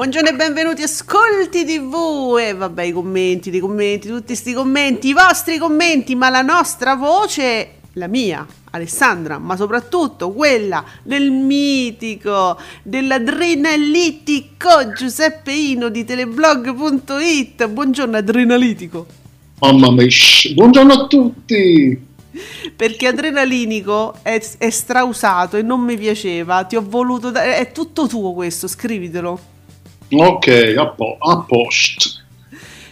Buongiorno e benvenuti Ascolti TV e vabbè i commenti, i commenti, tutti questi commenti, i vostri commenti, ma la nostra voce, la mia, Alessandra, ma soprattutto quella del mitico, dell'adrenalitico Giuseppe Ino di teleblog.it. Buongiorno adrenalitico. Mamma mia, buongiorno a tutti. Perché adrenalinico è, è strausato e non mi piaceva, ti ho voluto dare, è tutto tuo questo, scrivitelo. Ok, a, po- a posto.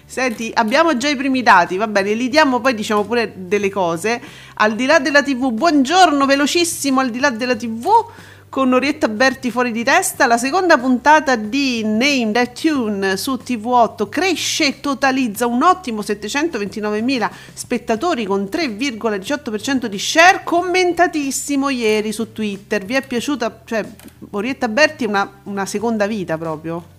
Senti, abbiamo già i primi dati, va bene, li diamo poi diciamo pure delle cose. Al di là della TV, buongiorno, velocissimo, al di là della TV, con Orietta Berti fuori di testa, la seconda puntata di Name That Tune su TV8 cresce e totalizza un ottimo 729.000 spettatori con 3,18% di share, commentatissimo ieri su Twitter. Vi è piaciuta? Cioè, Orietta Berti è una, una seconda vita proprio.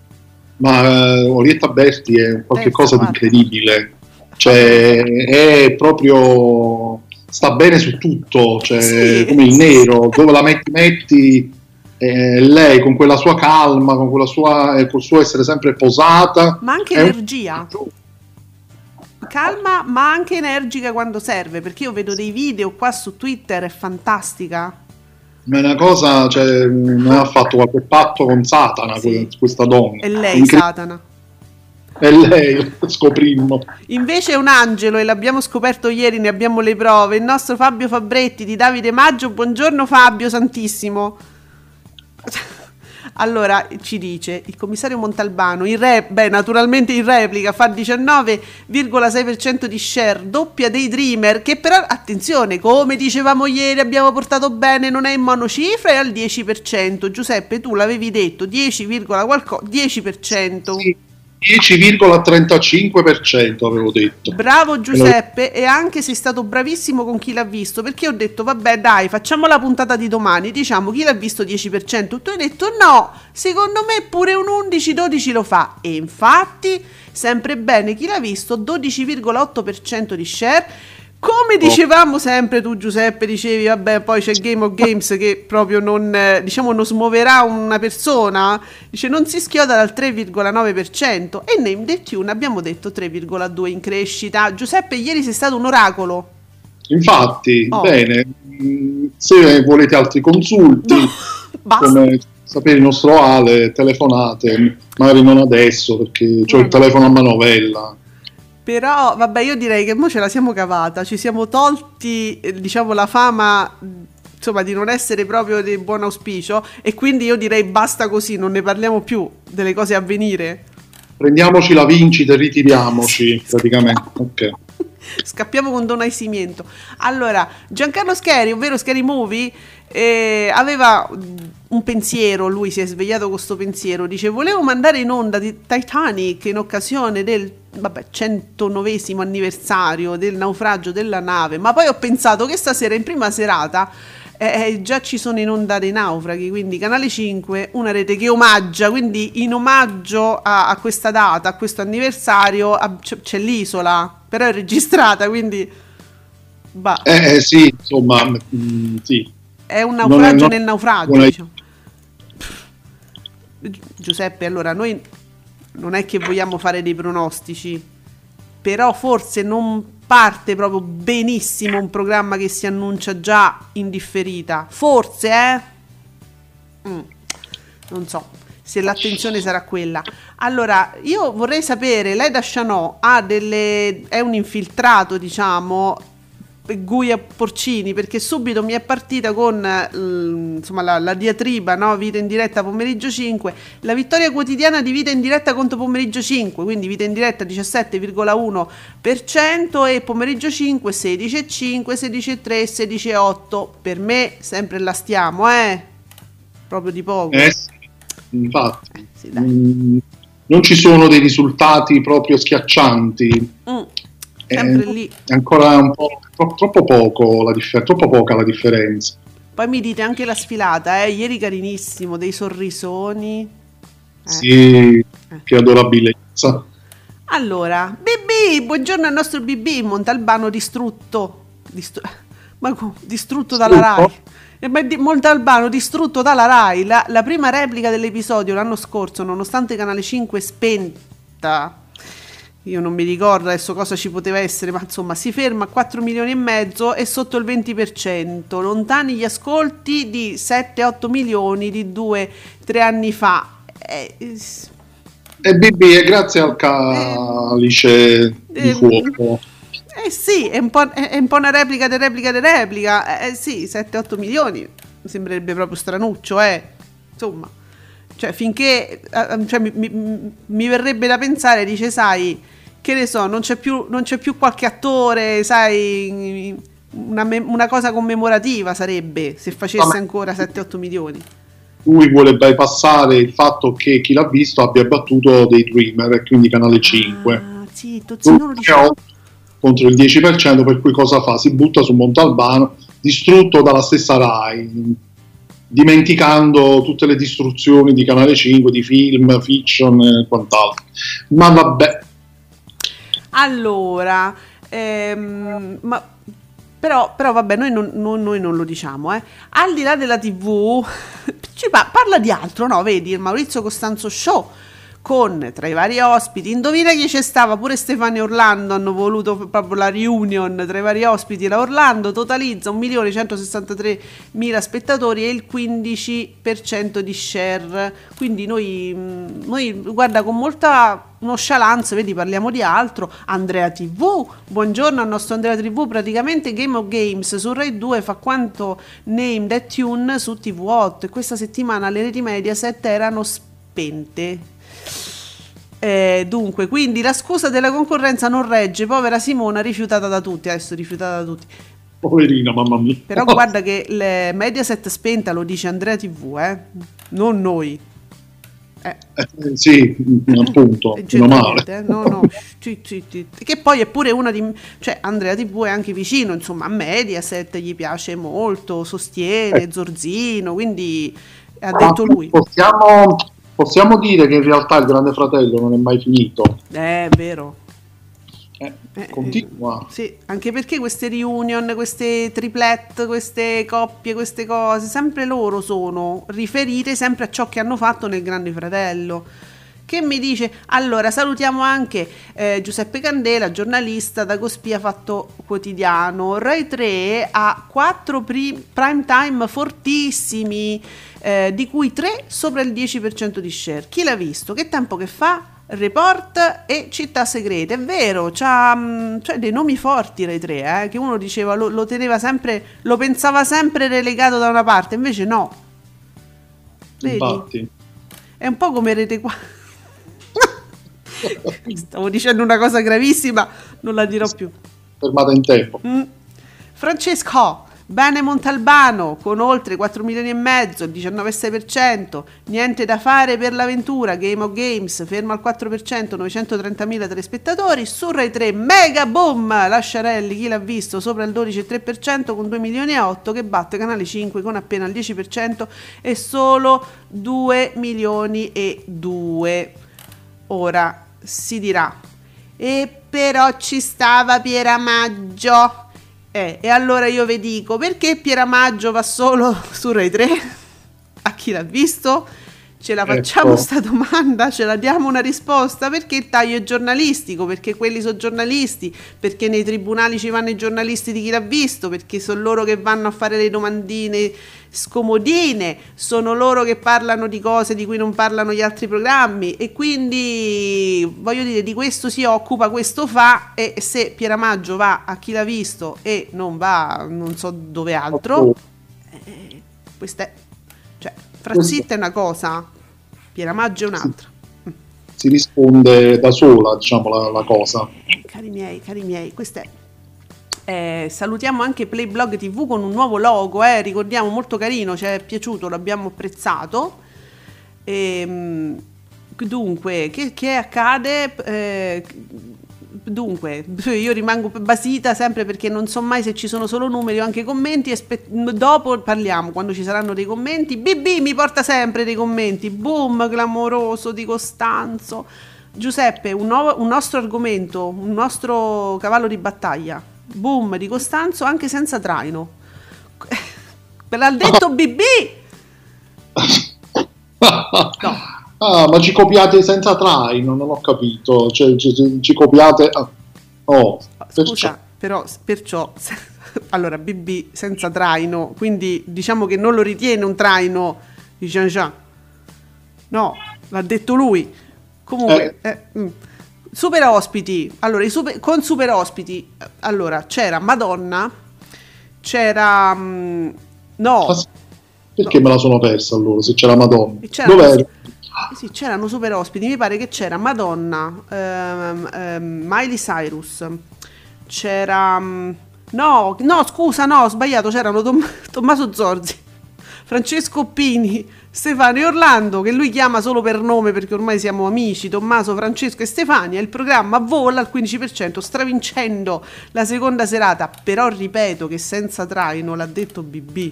Ma uh, Orietta Berti è qualcosa di guarda. incredibile. Cioè, è proprio. sta bene su tutto, cioè, Sì. come il nero, dove la metti, metti. eh, lei con quella sua calma, con quella sua, eh, col suo essere sempre posata. Ma anche è un- energia. Calma, ma anche energica quando serve, perché io vedo dei video qua su Twitter, è fantastica. Ma è una cosa, cioè, non ha fatto qualche patto con Satana Sì. que- questa donna. È lei, Incre- Satana. È lei, scoprimmo. Invece è un angelo e l'abbiamo scoperto ieri, ne abbiamo le prove. Il nostro Fabio Fabretti di Davide Maggio. Buongiorno Fabio Santissimo. Allora ci dice il commissario Montalbano, in re- beh, naturalmente in replica fa 19,6% di share, doppia dei Dreamer, che però, attenzione, come dicevamo ieri, abbiamo portato bene, non è in monocifra, è al 10%. Giuseppe, tu l'avevi detto, 10, qualcosa, 10%. Sì, 10,35% avevo detto. Bravo Giuseppe e anche sei stato bravissimo con chi l'ha visto perché ho detto vabbè dai facciamo la puntata di domani. Diciamo chi l'ha visto 10% tu hai detto no secondo me pure un 11-12 lo fa. E infatti sempre bene chi l'ha visto 12,8% di share come dicevamo sempre tu Giuseppe dicevi vabbè poi c'è Game of Games che proprio non eh, diciamo non smuoverà una persona dice non si schioda dal 3,9% e Name the Tune abbiamo detto 3,2 in crescita Giuseppe ieri sei stato un oracolo Infatti, Oh. bene, mm, se volete altri consulti, basta come sapere il nostro Ale, telefonate, magari non adesso perché ho Mm. il telefono a manovella. Però, vabbè, io direi che mo ce la siamo cavata, ci siamo tolti, eh, diciamo, la fama, insomma, di non essere proprio di buon auspicio e quindi io direi basta così, non ne parliamo più delle cose a venire. Prendiamoci la vincita e ritiriamoci praticamente. Ok. Scappiamo con Don Aisimiento. Allora, Giancarlo Scheri, ovvero Scheri Movie, eh, aveva un pensiero, lui si è svegliato con questo pensiero, dice volevo mandare in onda di Titanic in occasione del vabbè, 109 anniversario del naufragio della nave, ma poi ho pensato che stasera in prima serata eh, eh, già ci sono in onda dei naufraghi, quindi Canale 5, una rete che omaggia, quindi in omaggio a, a questa data, a questo anniversario, a- c'è, c'è l'isola, però è registrata, quindi bah, Eh, eh, sì, insomma, mm, sì. è un non è- naufragio non- nel naufragio. è- diciamo. Gi- Giuseppe, allora noi non è che vogliamo fare dei pronostici, però forse non parte proprio benissimo un programma che si annuncia già in differita. Forse, eh? Mm, non so se l'attenzione sarà quella. Allora, io vorrei sapere, lei da Chanot ha delle, è un infiltrato, diciamo, Guia Porcini perché subito mi è partita con eh, insomma, la, la diatriba no? Vita in diretta pomeriggio 5 la vittoria quotidiana di Vita in diretta contro pomeriggio 5 quindi Vita in diretta 17,1% e pomeriggio 5 16,5 16,3 16,8 per me sempre la stiamo eh? Proprio di poco. Eh infatti. Eh, sì, mm, non ci sono dei risultati proprio schiaccianti. Mm sempre eh, lì. È ancora un po' troppo, troppo poco la differ- troppo poca la differenza. Poi mi dite anche la sfilata, eh? ieri carinissimo, dei sorrisoni. Eh. Sì, eh. che adorabilità. Allora, BB, buongiorno al nostro BB, Montalbano distrutto. Distru- ma, distrutto dalla RAI. Eh, Montalbano distrutto dalla RAI. La, la prima replica dell'episodio l'anno scorso, nonostante Canale 5 spenta io non mi ricordo adesso cosa ci poteva essere, ma insomma si ferma a 4 milioni e mezzo e sotto il 20%, lontani gli ascolti di 7-8 milioni di 2-3 anni fa. Eh, e BB è grazie al calice eh, di fuoco. Eh sì, è un, è un po', una replica di replica di replica. Eh sì, 7-8 milioni, sembrerebbe proprio stranuccio, eh. Insomma, cioè finché eh, cioè, mi, mi, mi verrebbe da pensare, dice, sai che ne so, non c'è più, non c'è più qualche attore, sai, una, una, cosa commemorativa sarebbe se facesse ancora 7-8 milioni. Lui vuole bypassare il fatto che chi l'ha visto abbia battuto dei Dreamer e quindi Canale 5. Ah, zitto, non lo. Contro il 10%, per cui cosa fa? Si butta su Montalbano, distrutto dalla stessa RAI, dimenticando tutte le distruzioni di Canale 5, di film, fiction e quant'altro. Ma vabbè, allora, ehm, ma però, però, vabbè, noi non, non, noi non, lo diciamo, eh. Al di là della TV, parla di altro, no? Vedi, il Maurizio Costanzo Show con tra i vari ospiti, indovina chi c'è stava, pure Stefano e Orlando hanno voluto proprio la reunion tra i vari ospiti, la Orlando totalizza 1.163.000 spettatori e il 15% di share, quindi noi, mm, noi guarda con molta nonchalance, vedi parliamo di altro, Andrea TV, buongiorno al nostro Andrea TV, praticamente Game of Games su Rai 2 fa quanto Name That Tune su TV8 e questa settimana le reti Mediaset erano spente eh, dunque, quindi la scusa della concorrenza non regge, povera Simona rifiutata da tutti, adesso rifiutata da tutti. Poverina, mamma mia. Però guarda che le Mediaset spenta lo dice Andrea TV, eh? non noi. Eh. Eh, sì, appunto, meno male. Eh? No, no. che poi è pure una di... Cioè, Andrea TV è anche vicino, insomma, a Mediaset gli piace molto, sostiene eh. Zorzino, quindi ha detto lui. Possiamo possiamo dire che in realtà il Grande Fratello non è mai finito. È vero. Eh, eh, continua. sì, anche perché queste reunion, queste triplette, queste coppie, queste cose, sempre loro sono riferite sempre a ciò che hanno fatto nel Grande Fratello che mi dice allora salutiamo anche eh, Giuseppe Candela giornalista da Cospia Fatto Quotidiano Rai 3 ha quattro pri- prime time fortissimi eh, di cui 3 sopra il 10% di share. Chi l'ha visto? Che tempo che fa? Report e Città Segrete, è vero, c'ha, c'ha dei nomi forti Rai 3, eh, che uno diceva lo, lo, teneva sempre, lo pensava sempre relegato da una parte, invece no. Vedi? Infatti. È un po' come Rete 4. Stavo dicendo una cosa gravissima, non la dirò più. Fermata in tempo. Mm. Francesco, Bene Montalbano con oltre 4 milioni e mezzo, 19,6%, niente da fare per l'avventura, Game of Games fermo al 4%, 930.000 telespettatori, su Rai 3 mega boom, Lasciarelli, chi l'ha visto, sopra il 12,3% con 2 milioni e 8 che batte Canale 5 con appena il 10% e solo 2 milioni e 2. Ora si dirà, e però ci stava Pieramaggio eh, e allora io vi dico, perché Pieramaggio va solo su Rai 3? A chi l'ha visto? Ce la facciamo Ecco. sta domanda? Ce la diamo una risposta? Perché il taglio è giornalistico? Perché quelli sono giornalisti? Perché nei tribunali ci vanno i giornalisti di chi l'ha visto? Perché sono loro che vanno a fare le domandine scomodine? Sono loro che parlano di cose di cui non parlano gli altri programmi? E quindi voglio dire, di questo si occupa, questo fa. E se Pieramaggio va a chi l'ha visto e non va non so dove altro, eh, questa è. Cioè, Frazitta è una cosa, Pieramaggio è un'altra. Si risponde da sola, diciamo, la, la cosa. Eh, Cari miei, cari miei, questa è. Eh, salutiamo anche Playblog TV con un nuovo logo, eh, ricordiamo molto carino, ci è piaciuto, l'abbiamo apprezzato. Ehm, dunque, che, che accade? Eh, dunque, io rimango basita sempre perché non so mai se ci sono solo numeri o anche commenti. spe- dopo parliamo quando ci saranno dei commenti. BB mi porta sempre dei commenti. Boom, clamoroso di Costanzo. Giuseppe, un, nuovo- un nostro argomento, un nostro cavallo di battaglia. Boom di Costanzo anche senza traino. Ve l'ha detto BB! Ah, ma ci copiate senza traino, non ho capito. Cioè, ci, ci copiate. ah, Oh, perciò- Scusa, però perciò allora BB senza traino, quindi diciamo che non lo ritiene un traino di Jean Jean. No, l'ha detto lui. Comunque, eh, mm. super ospiti. Allora, i super- con super ospiti, eh, allora c'era Madonna, c'era mm, no, Perché me la sono persa allora? Se c'è la Madonna, c'era- dov'è? Eh Sì, c'erano super ospiti. Mi pare che c'era Madonna, ehm, ehm, Miley Cyrus, c'era. mm, No, no, scusa, no, ho sbagliato. C'erano Tom- Tommaso Zorzi, Francesco Pini, Stefano e Orlando, che lui chiama solo per nome perché ormai siamo amici. Tommaso, Francesco e Stefania. Il programma vola al 15%, stravincendo la seconda serata. Però ripeto che senza traino l'ha detto BB.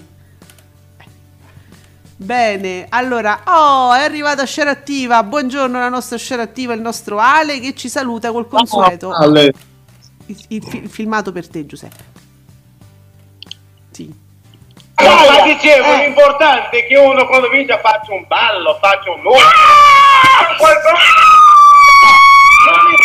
Bene, allora, oh, è arrivata Share Attiva. Buongiorno la nostra Share Attiva, il nostro Ale che ci saluta col consueto. Ale, Il, il fi- il filmato per te, Giuseppe. Sì. Ma dicevo, l'importante è che uno quando vince faccia un ballo, faccia un numero. Non importa che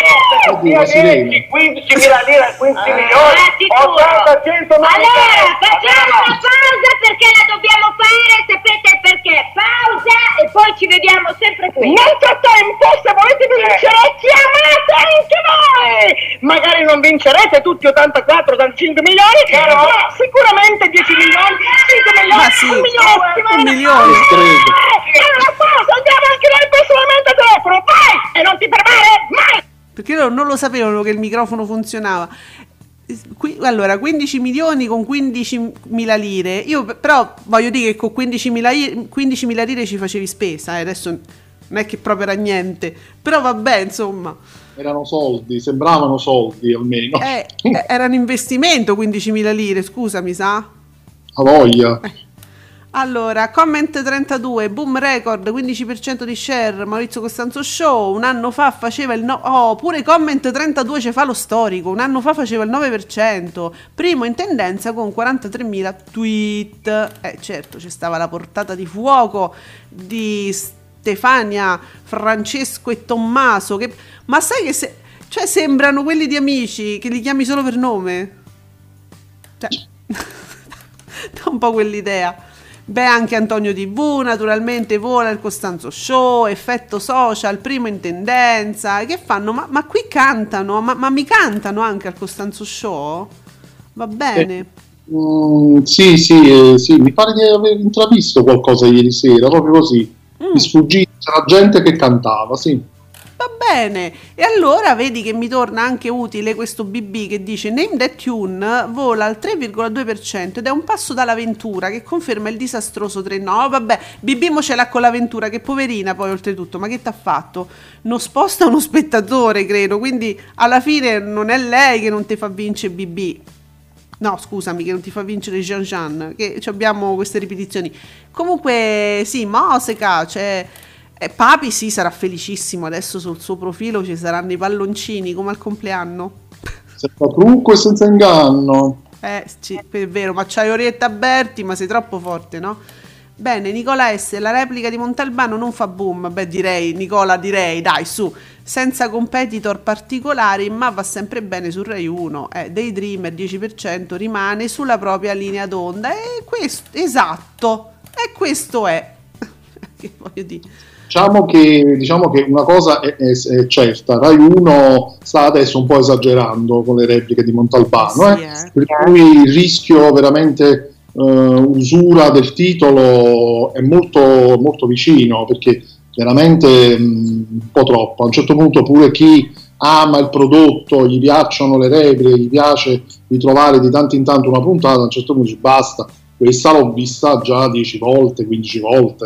Oddio, sirena. 10, 15 mila lire, 15 milioni, Eh, sicuro. 80, 100 non Allora, facciamo una pausa perché la dobbiamo fare, sapete perché? Pausa e poi ci vediamo sempre qui. Nel frattempo, se volete vincere, chiamate anche noi! Magari non vincerete tutti 84, 85 milioni, però sicuramente 10 milioni, 5 milioni, Ma sì, un milione, un milione. credo. Allora, cosa? Andiamo anche noi personalmente al telefono, vai! E non ti fermare mai! Perché loro non lo sapevano che il microfono funzionava. Qui- allora, 15 milioni con 15.000 lire. Io però voglio dire che con 15.000 i- 15.000 lire ci facevi spesa. eh, Adesso non è che proprio era niente. Però vabbè, insomma. erano soldi, sembravano soldi almeno. Eh, eh, era un investimento 15.000 lire, scusami, sa? A voglia. Allora, comment 32, boom record, 15% di share, Maurizio Costanzo Show, un anno fa faceva il no... Oh, pure comment 32 ci fa lo storico, un anno fa faceva il 9%, primo in tendenza con 43.000 tweet. Eh certo, c'è stava la portata di fuoco di Stefania, Francesco e Tommaso, che... ma sai che se... Cioè sembrano quelli di amici, che li chiami solo per nome? Cioè, dà un po' quell'idea. Beh, anche Antonio TV, naturalmente vola il Costanzo Show, effetto social, primo in tendenza. Che fanno? Ma, ma qui cantano, ma, ma mi cantano anche al Costanzo Show? Va bene. Mm, sì, sì, eh, sì, mi pare di aver intravisto qualcosa ieri sera, proprio così. Mm. Mi sfuggì, c'era gente che cantava, sì. Bene, e allora vedi che mi torna anche utile questo BB che dice Name That Tune vola al 3,2% ed è un passo dall'avventura che conferma il disastroso 3. No, vabbè, BB mo ce l'ha con l'avventura, che poverina poi oltretutto, ma che t'ha fatto? Non sposta uno spettatore, credo, quindi alla fine non è lei che non ti fa vincere BB. No, scusami, che non ti fa vincere Jean Jean, che abbiamo queste ripetizioni. Comunque, sì, Moseca, c'è... eh, Papi sì, sarà felicissimo, adesso sul suo profilo ci saranno i palloncini come al compleanno. Senza trucco e senza inganno. Eh, sì, è vero, ma c'hai Orietta Berti, ma sei troppo forte, no? Bene, Nicola S. La replica di Montalbano non fa boom. Beh, direi, Nicola, direi, dai, su. Senza competitor particolari, ma va sempre bene su Rai 1. Eh, Daydreamer 10% rimane sulla propria linea d'onda. E questo, esatto. E questo è. che voglio dire. Diciamo che, diciamo che una cosa è, è- è certa, Rai 1 sta adesso un po' esagerando con le repliche di Montalbano, Sì, eh, eh. per cui il rischio veramente eh, usura del titolo è molto, molto vicino, perché veramente mh, un po' troppo. A un certo punto pure chi ama il prodotto, gli piacciono le repliche, gli piace ritrovare di tanto in tanto una puntata, a un certo punto dice basta, questa l'ho vista già 10 volte, 15 volte.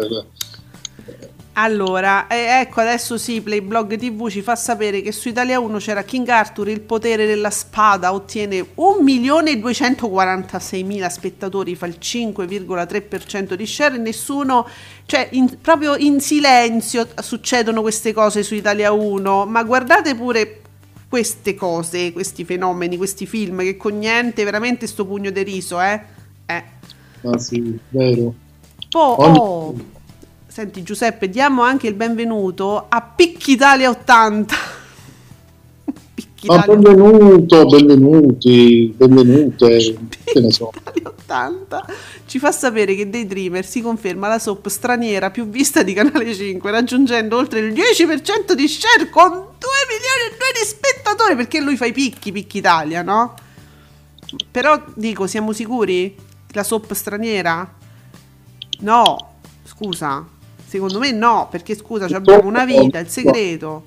Allora, eh, ecco adesso sì, Playblog TV ci fa sapere che su Italia 1 c'era King Arthur, il potere della spada, ottiene 1.246.000 spettatori, fa il 5,3% di share e nessuno, cioè in- proprio in silenzio succedono queste cose su Italia 1, ma guardate pure queste cose, questi fenomeni, questi film che con niente veramente sto pugno di riso, eh? Eh. Ah, sì, vero. Ogni- oh, senti Giuseppe, diamo anche il benvenuto a Picchi Italia 80. Picchi Ma Italia benvenuto, benvenuti, benvenute, che ne so. Italia 80 ci fa sapere che Daydreamer si conferma la soap straniera più vista di Canale 5, raggiungendo oltre il 10% di share con 2 milioni e 2 di spettatori, perché lui fa i picchi, Picchi Italia, no? Però dico, siamo sicuri? La soap straniera? No, scusa. Secondo me no, perché scusa, abbiamo una vita, il segreto.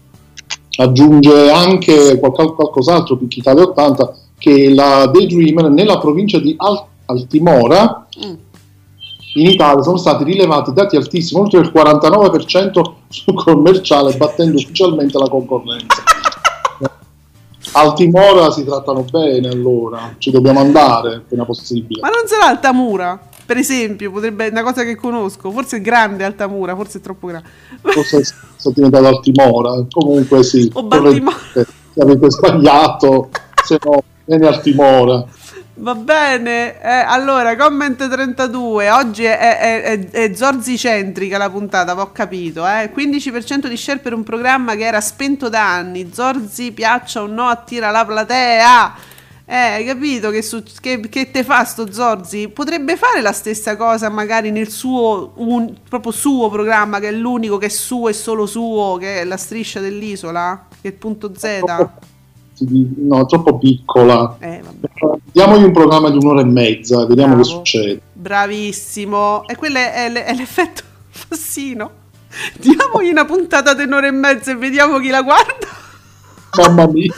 Aggiunge anche qualcos'altro, Picchi Italia 80, che la Daydreamer nella provincia di Al- Altimora Mm. in Italia sono stati rilevati dati altissimi, oltre il 49% sul commerciale, battendo ufficialmente la concorrenza. Altimora si trattano bene allora, ci dobbiamo andare appena possibile. Ma non sarà Altamura? Per esempio, potrebbe una cosa che conosco, forse è grande Altamura, forse è troppo grande. Forse sono diventato Altimora, comunque sì, O Baltimora. se avete sbagliato, se no viene Altimora. Va bene, eh, allora, comment 32, oggi è, è, è, è Zorzi-centrica la puntata, ho capito, eh? 15% di share per un programma che era spento da anni, Zorzi piaccia o no attira la platea, eh, hai capito che, su- che, che te fa sto Zorzi? Potrebbe fare la stessa cosa magari nel suo, un, proprio suo programma, che è l'unico che è suo e solo suo, che è la striscia dell'isola, che è il punto Z. No, è troppo piccola. Eh. Diamogli un programma di un'ora e mezza, vediamo che Bravo. succede. Bravissimo. E quello è, l- è l'effetto Fassino. Diamogli una puntata di un'ora e mezza e vediamo chi la guarda. Mamma mia,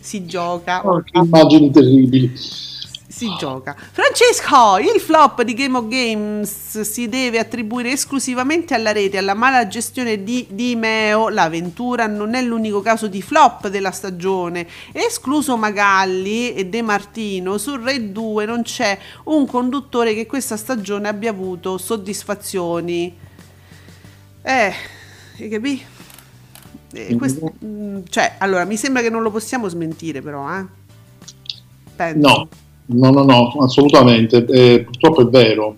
Si gioca. oh, che immagini terribili. Si gioca. Francesco, il flop di Game of Games si deve attribuire esclusivamente alla rete, alla mala gestione di, di Meo. L'avventura non è l'unico caso di flop della stagione. Escluso Magalli e De Martino, su Rai 2 non c'è un conduttore che questa stagione abbia avuto soddisfazioni. Eh, hai capito? Eh, quest- mm, cioè, allora, mi sembra che non lo possiamo smentire però, eh? No, no, no, no, assolutamente. eh, purtroppo è vero.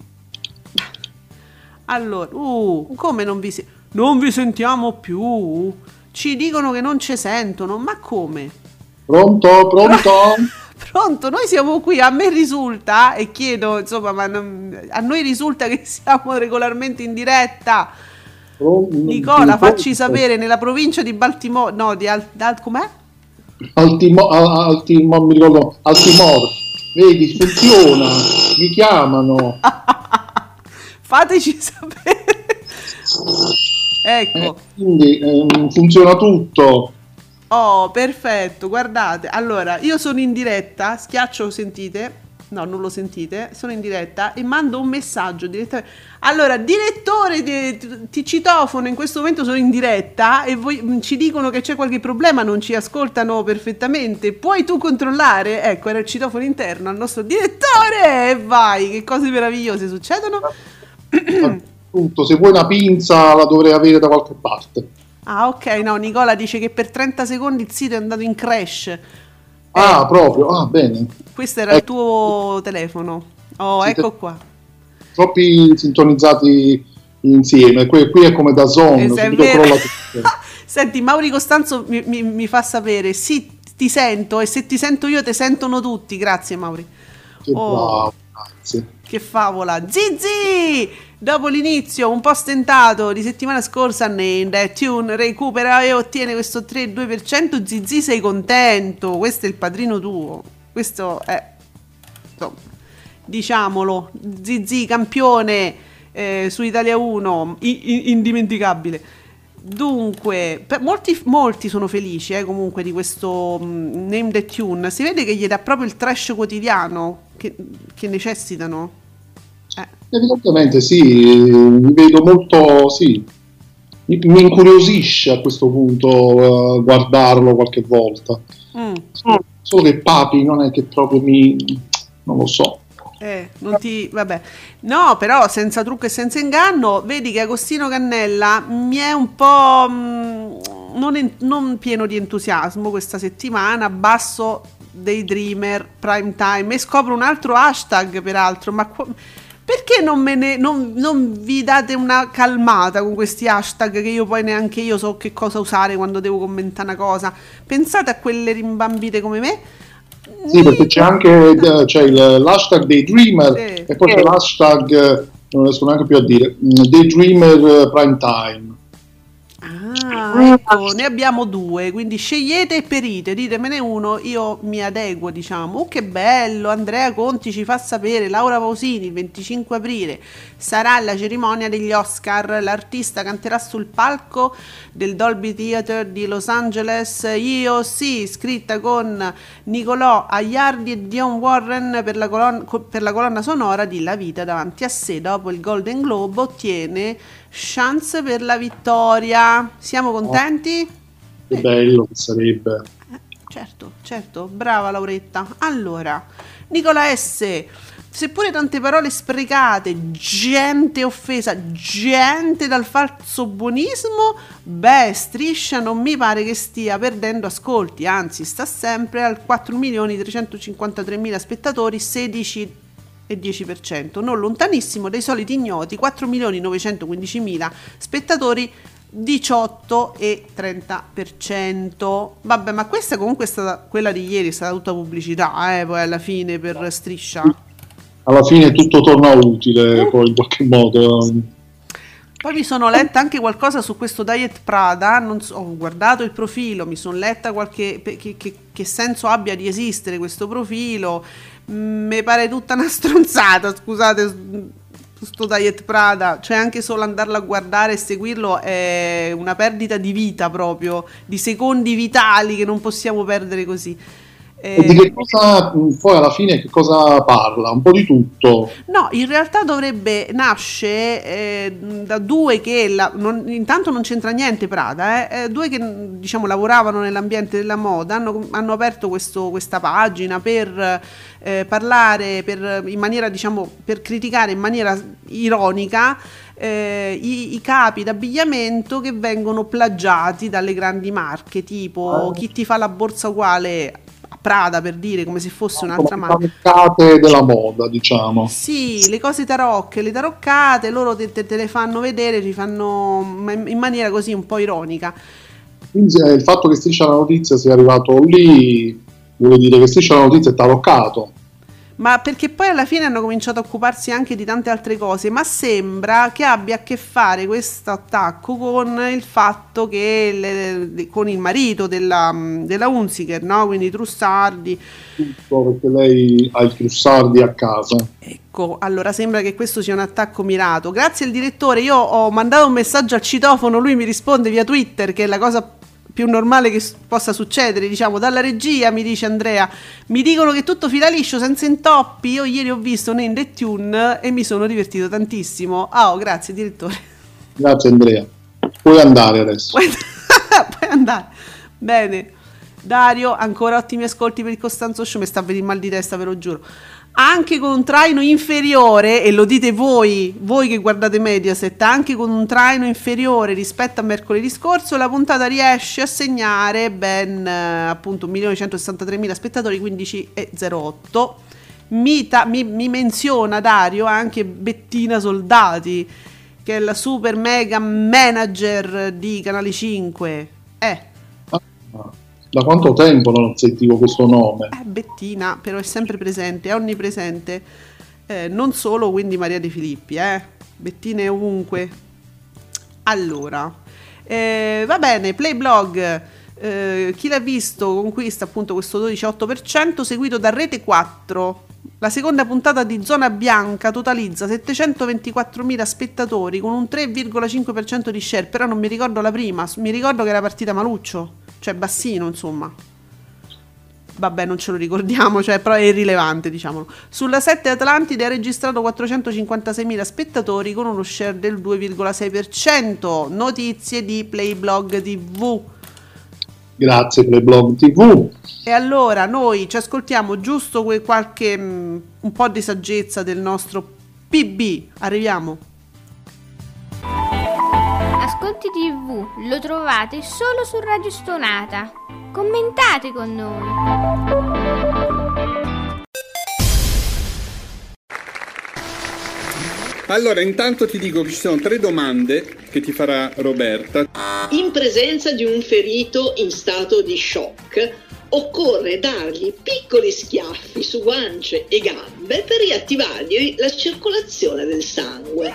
Allora, uh, come non vi se- non vi sentiamo più? Ci dicono che non ci sentono, ma come? Pronto, pronto? Pronto, noi siamo qui, a me risulta, e chiedo, insomma, ma non- a noi risulta che siamo regolarmente in diretta. Pronto? Nicola, facci sapere, nella provincia di Baltimore, no, di Al, Al- com'è? Altimo, a- Altimo, mi ricordo, Altimor. Vedi, funziona, mi chiamano. Fateci sapere. Ecco. Eh, quindi ehm, funziona tutto. Oh, perfetto, guardate. Allora, io sono in diretta, schiaccio, sentite? No, non lo sentite, sono in diretta e mando un messaggio direttamente. Allora, direttore, di- ti- citofono, in questo momento sono in diretta e voi mm, ci dicono che c'è qualche problema, non ci ascoltano perfettamente. Puoi tu controllare? Ecco, era il citofono interno al nostro direttore e vai, che cose meravigliose succedono. Appunto, se vuoi una pinza la dovrei avere da qualche parte. Ah, ok, no, Nicola dice che per 30 secondi il sito è andato in crash. Ah, proprio, ah, bene. Questo era il Ecco. tuo telefono. Oh, Siete- ecco qua. troppi sintonizzati insieme. Qui, qui è come da zone, Eh, subito vero. crolla tutto. Senti, Mauri Costanzo mi, mi- mi fa sapere, sì, ti sento e se ti sento io, ti sentono tutti. Grazie Mauri. Che Oh. bravo, grazie. Che favola. Zizi! Dopo l'inizio un po' stentato di settimana scorsa, Name Tune recupera e ottiene questo 3-2%. Zizi, sei contento? Questo è il padrino tuo. Questo è, insomma, diciamolo, Zizi campione eh, su Italia 1, i- indimenticabile. Dunque, molti, molti sono felici eh, comunque di questo mm, Name the Tune. Si vede che gli dà proprio il trash quotidiano che, che necessitano. Eh, Evidentemente sì, mi vedo molto, sì, mi, mi incuriosisce a questo punto eh, guardarlo qualche volta. mm, Solo che Papi non è che proprio mi... non lo so. eh, non ti, vabbè. No, però senza trucco e senza inganno, vedi che Agostino Cannella mi è un po' mm, non, en- non pieno di entusiasmo questa settimana, basso dei Dreamer Prime Time e scopro un altro hashtag peraltro, ma qua- perché non, me ne, non, non vi date una calmata con questi hashtag che io poi neanche io so che cosa usare quando devo commentare una cosa? Pensate a quelle rimbambite come me? Sì, perché c'è anche c'è il- l'hashtag dei Dreamer Sì. e poi c'è l'hashtag, eh, non riesco neanche più a dire, mm, dei Dreamer eh, Prime Time. Ah, ecco, ne abbiamo due, quindi scegliete e perite, ditemene uno, io mi adeguo, diciamo. Oh, che bello, Andrea Conti ci fa sapere, Laura Pausini, il 25 aprile sarà la cerimonia degli Oscar, l'artista canterà sul palco del Dolby Theatre di Los Angeles, io sì, scritta con Nicolò Aiardi e Dion Warren per la, colonna, co- per la colonna sonora di La vita davanti a sé, dopo il Golden Globe ottiene chance per la vittoria. Siamo contenti? Che bello che sarebbe. Certo, certo, brava Lauretta. Allora, Nicola S. Seppure tante parole sprecate, gente offesa, gente dal falso buonismo, beh, striscia non mi pare che stia perdendo ascolti, anzi sta sempre al 4.353.000 spettatori, 16 e 10%, non lontanissimo dai soliti ignoti 4.915.000 spettatori 18 e 30%. Vabbè, ma questa comunque è stata quella di ieri, è stata tutta pubblicità, eh, poi alla fine per striscia. Alla fine tutto torna utile, poi in qualche modo. Poi mi sono letta anche qualcosa su questo Diet Prada, non so- ho guardato il profilo, mi sono letta qualche che, che- che senso abbia di esistere questo profilo, Mm, mi pare tutta una stronzata, scusate, s- sto Diet Prada, cioè anche solo andarlo a guardare e seguirlo è una perdita di vita proprio, di secondi vitali che non possiamo perdere così. E di che cosa poi alla fine che cosa parla? Un po' di tutto. No, in realtà dovrebbe nasce eh, da due che la- non- intanto non c'entra niente Prada, eh, eh, due che diciamo lavoravano nell'ambiente della moda, hanno, hanno aperto questo- questa pagina per eh, parlare per, in maniera diciamo per criticare in maniera ironica eh, i, i capi d'abbigliamento che vengono plagiati dalle grandi marche, tipo chi ti fa la borsa uguale Prada per dire come se fosse un'altra marca. mancate della moda, diciamo. Sì, le cose tarocche, le taroccate, loro te, te- te le fanno vedere, ci fanno in maniera così un po' ironica. Quindi il fatto che Striscia la notizia sia arrivato lì vuol dire che Striscia la notizia è taroccato. Ma perché poi alla fine hanno cominciato a occuparsi anche di tante altre cose, ma sembra che abbia a che fare questo attacco con il fatto che le- con il marito della, della Unziker, no? Quindi Trussardi. Tutto perché lei ha il Trussardi a casa. Ecco, allora sembra che questo sia un attacco mirato. Grazie al direttore, io ho mandato un messaggio al citofono, lui mi risponde via Twitter, che è la cosa più normale che possa succedere, diciamo, dalla regia, mi dice Andrea, mi dicono che tutto fila liscio, senza intoppi, io ieri ho visto Name the Tune e mi sono divertito tantissimo. Ah, oh, grazie direttore. Grazie Andrea. Puoi andare adesso. Puoi puoi andare. Bene. Dario, ancora ottimi ascolti per il Costanzo Show, mi sta a venire mal di testa, ve lo giuro. Anche con un traino inferiore, e lo dite voi, voi che guardate Mediaset, anche con un traino inferiore rispetto a mercoledì scorso, la puntata riesce a segnare ben eh, appunto 1.163.000 spettatori, 15,08 mi, ta- mi- mi menziona Dario anche Bettina Soldati, che è la super mega manager di Canale 5. Eh, Da quanto tempo non sentivo questo nome? eh, Bettina, però è sempre presente, è onnipresente. Eh, non solo quindi Maria De Filippi, eh. Bettina è ovunque. Allora, eh, va bene, Playblog. eh, chi l'ha visto conquista appunto questo 12,8% seguito da Rete 4. La seconda puntata di Zona Bianca totalizza 724.000 spettatori con un 3,5% di share, però non mi ricordo la prima, mi ricordo che era partita Maluccio, cioè bassino insomma. Vabbè, non ce lo ricordiamo, cioè, però è irrilevante, diciamolo. Sulla 7 Atlantide ha registrato 456.000 spettatori con uno share del 2,6%. Notizie di Playblog TV. Grazie Playblog TV. E allora noi ci ascoltiamo giusto que- qualche mm, un po' di saggezza del nostro PB. Arriviamo. Ascolti TV lo trovate solo su Radio Stonata. Commentate con noi. Allora, intanto ti dico che ci sono tre domande che ti farà Roberta. In presenza di un ferito in stato di shock, occorre dargli piccoli schiaffi su guance e gambe per riattivargli la circolazione del sangue.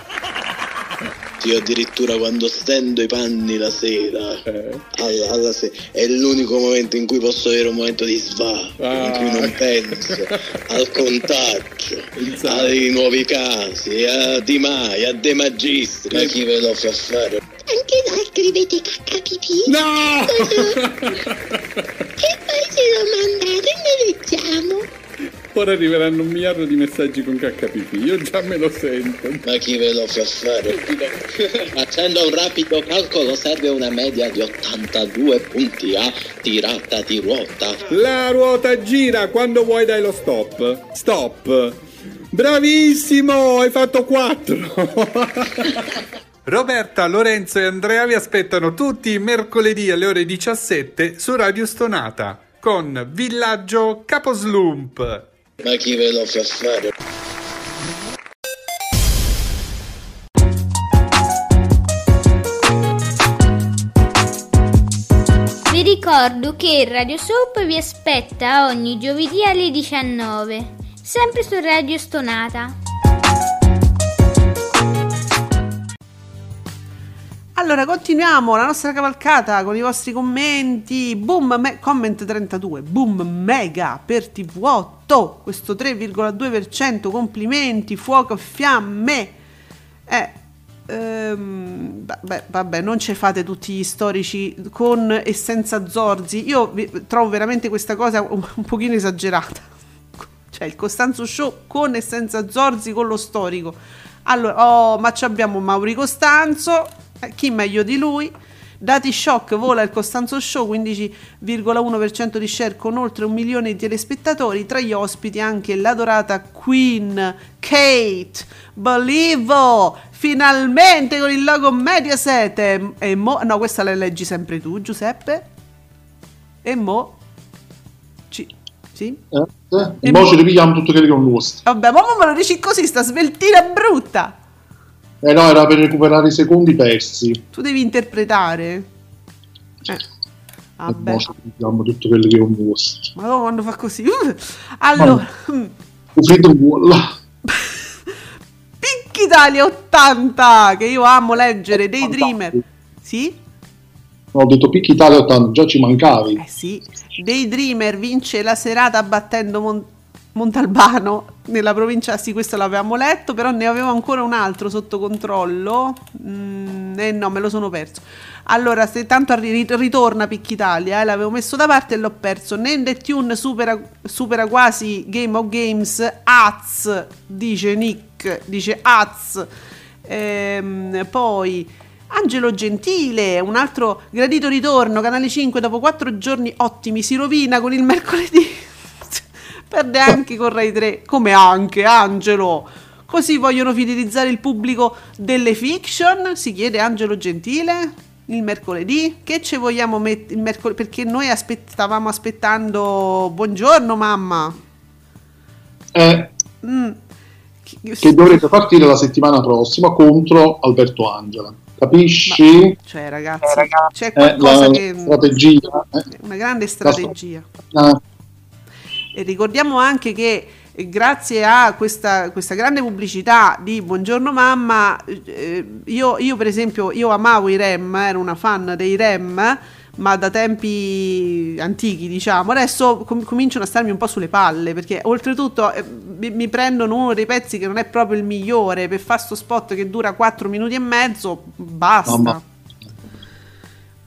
Io addirittura quando stendo i panni la sera, Eh, alla, alla se- è l'unico momento in cui posso avere un momento di svago, in Ah. cui non penso al contagio, ai nuovi casi, a Di Maio, a De Magistri, ma chi ve lo fa fare? Anche voi scrivete cacca pipì No! e poi ce lo mandate e ne leggiamo. Ora arriveranno un miliardo di messaggi con KPP, io già me lo sento. Ma chi ve lo fa fare? Facendo un rapido calcolo serve una media di 82 punti a tirata di ruota. La ruota gira, quando vuoi dai lo stop. Stop. Bravissimo, hai fatto 4. Roberta, Lorenzo e Andrea vi aspettano tutti i mercoledì alle ore 17 su Radio Stonata con Villaggio Caposlump. Ma chi ve lo fa fare? Vi ricordo che Radio Soap vi aspetta ogni giovedì alle 19, sempre su Radio Stonata. Allora, continuiamo la nostra cavalcata con i vostri commenti. Boom, me- comment 32. Boom, mega per TV8. Questo 3,2%. Complimenti, fuoco fiamme. Eh, ehm, vabbè, vabbè, non ci fate tutti gli storici con e senza Zorzi. Io trovo veramente questa cosa un, un pochino esagerata. Cioè, il Costanzo Show con e senza Zorzi con lo storico. Allora, oh, ma ci abbiamo Mauri Costanzo, chi meglio di lui? Dati shock, vola il Costanzo Show, 15,1% di share con oltre un milione di telespettatori, tra gli ospiti anche l'adorata Queen Kate, Believe, finalmente con il logo Mediaset, e, e mo, no questa la leggi sempre tu Giuseppe, e mo, ci, sì? Eh? E E mo mo- ci ripigliamo tutto quello che è un nostro. Vabbè, ma mo me lo dici così, sta sveltina brutta. Eh no, era per recuperare i secondi persi. Tu devi interpretare. Eh. Vabbè. mo ci ripigliamo tutto quello che un nostro. Ma no, quando fa così. Uh, allora, freddo buono. Picchi Italia 80, che io amo leggere, dei Dreamer. Sì? Ho detto Picchi Italia 80, già ci mancavi. Eh sì. Dei Dreamer vince la serata battendo Mon- Montalbano nella provincia, sì questo l'avevamo letto, però ne avevo ancora un altro sotto controllo. Mm, eh no, me lo sono perso. Allora, se tanto arri- ritorna Picchi Italia, eh, l'avevo messo da parte e l'ho perso. Nende Tune supera, supera quasi Game of Games. Az, dice Nick, dice Az. Ehm, poi Angelo Gentile, un altro gradito ritorno, Canale 5 dopo quattro giorni ottimi, si rovina con il mercoledì. Perde anche con Rai 3, come anche Angelo. Così vogliono fidelizzare il pubblico delle fiction? Si chiede Angelo Gentile. Il mercoledì? Che ci vogliamo mettere il mercoledì? Perché noi aspett- stavamo aspettando. Buongiorno mamma. eh, Mm. che dovrebbe partire la settimana prossima contro Alberto Angela. Capisci? Cioè, ragazzi, c'è Eh, qualcosa la che... strategia. eh. Una grande strategia. Ah, E ricordiamo anche che eh, grazie a questa, questa grande pubblicità di Buongiorno Mamma, eh, io, io per esempio io amavo i REM, ero una fan dei REM, ma da tempi antichi diciamo, adesso com- cominciano a starmi un po' sulle palle perché oltretutto eh, mi, mi prendono uno dei pezzi che non è proprio il migliore per fare sto spot che dura 4 minuti e mezzo, basta. Mamma.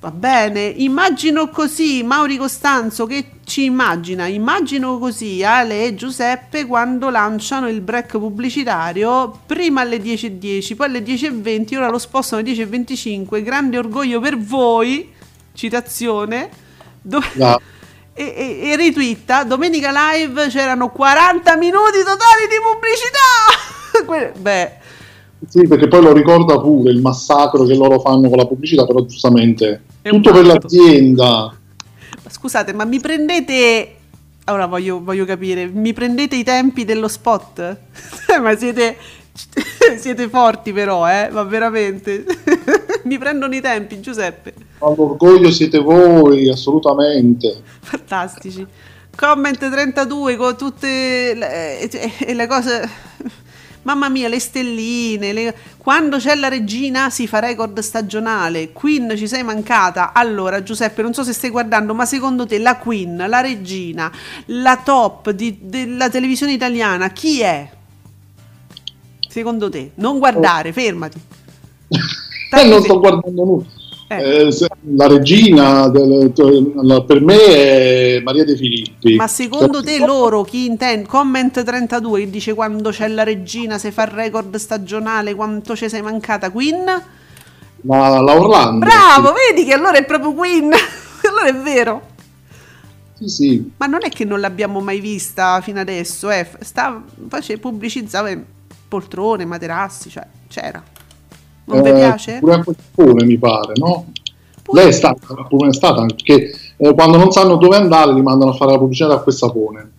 Va bene, immagino così Mauri Costanzo che ci immagina, immagino così Ale e Giuseppe quando lanciano il break pubblicitario prima alle 10.10, poi alle 10.20, ora lo spostano alle 10.25, grande orgoglio per voi, citazione, do- la- e, e, e ritwitta, domenica live c'erano 40 minuti totali di pubblicità, Que- beh, Sì, perché poi lo ricorda pure il massacro che loro fanno con la pubblicità, però giustamente tutto per l'azienda. Scusate, ma mi prendete. Ora voglio, voglio capire, mi prendete i tempi dello spot? ma siete. siete forti, però, eh? Ma veramente. mi prendono i tempi, Giuseppe. All'orgoglio siete voi, assolutamente. Fantastici. Comment 32 con tutte le, e le cose. Mamma mia, le stelline. le- Quando c'è la regina si fa record stagionale. Queen ci sei mancata. Allora, Giuseppe, non so se stai guardando, ma secondo te la Queen, la regina, la top di- della televisione italiana, chi è? Secondo te? Non guardare, fermati. Eh, non sto guardando nulla. Eh. Eh, se- la regina del- la- per me è Maria De Filippi. Ma secondo Cioè, te loro chi intende? Comment 32 che dice quando c'è la regina si fa il record stagionale, quanto ci sei mancata Queen? La, la Orlando. Bravo, vedi che allora è proprio Queen. allora è vero. Sì, sì. Ma non è che non l'abbiamo mai vista fino adesso, eh. Sta, face, pubblicizzava poltrone, materassi, cioè c'era. Non vi Eh, piace? Pure a Capone, mi pare, no? Lei è stata, è stata, perché eh, quando non sanno dove andare li mandano a fare la pubblicità a quel sapone.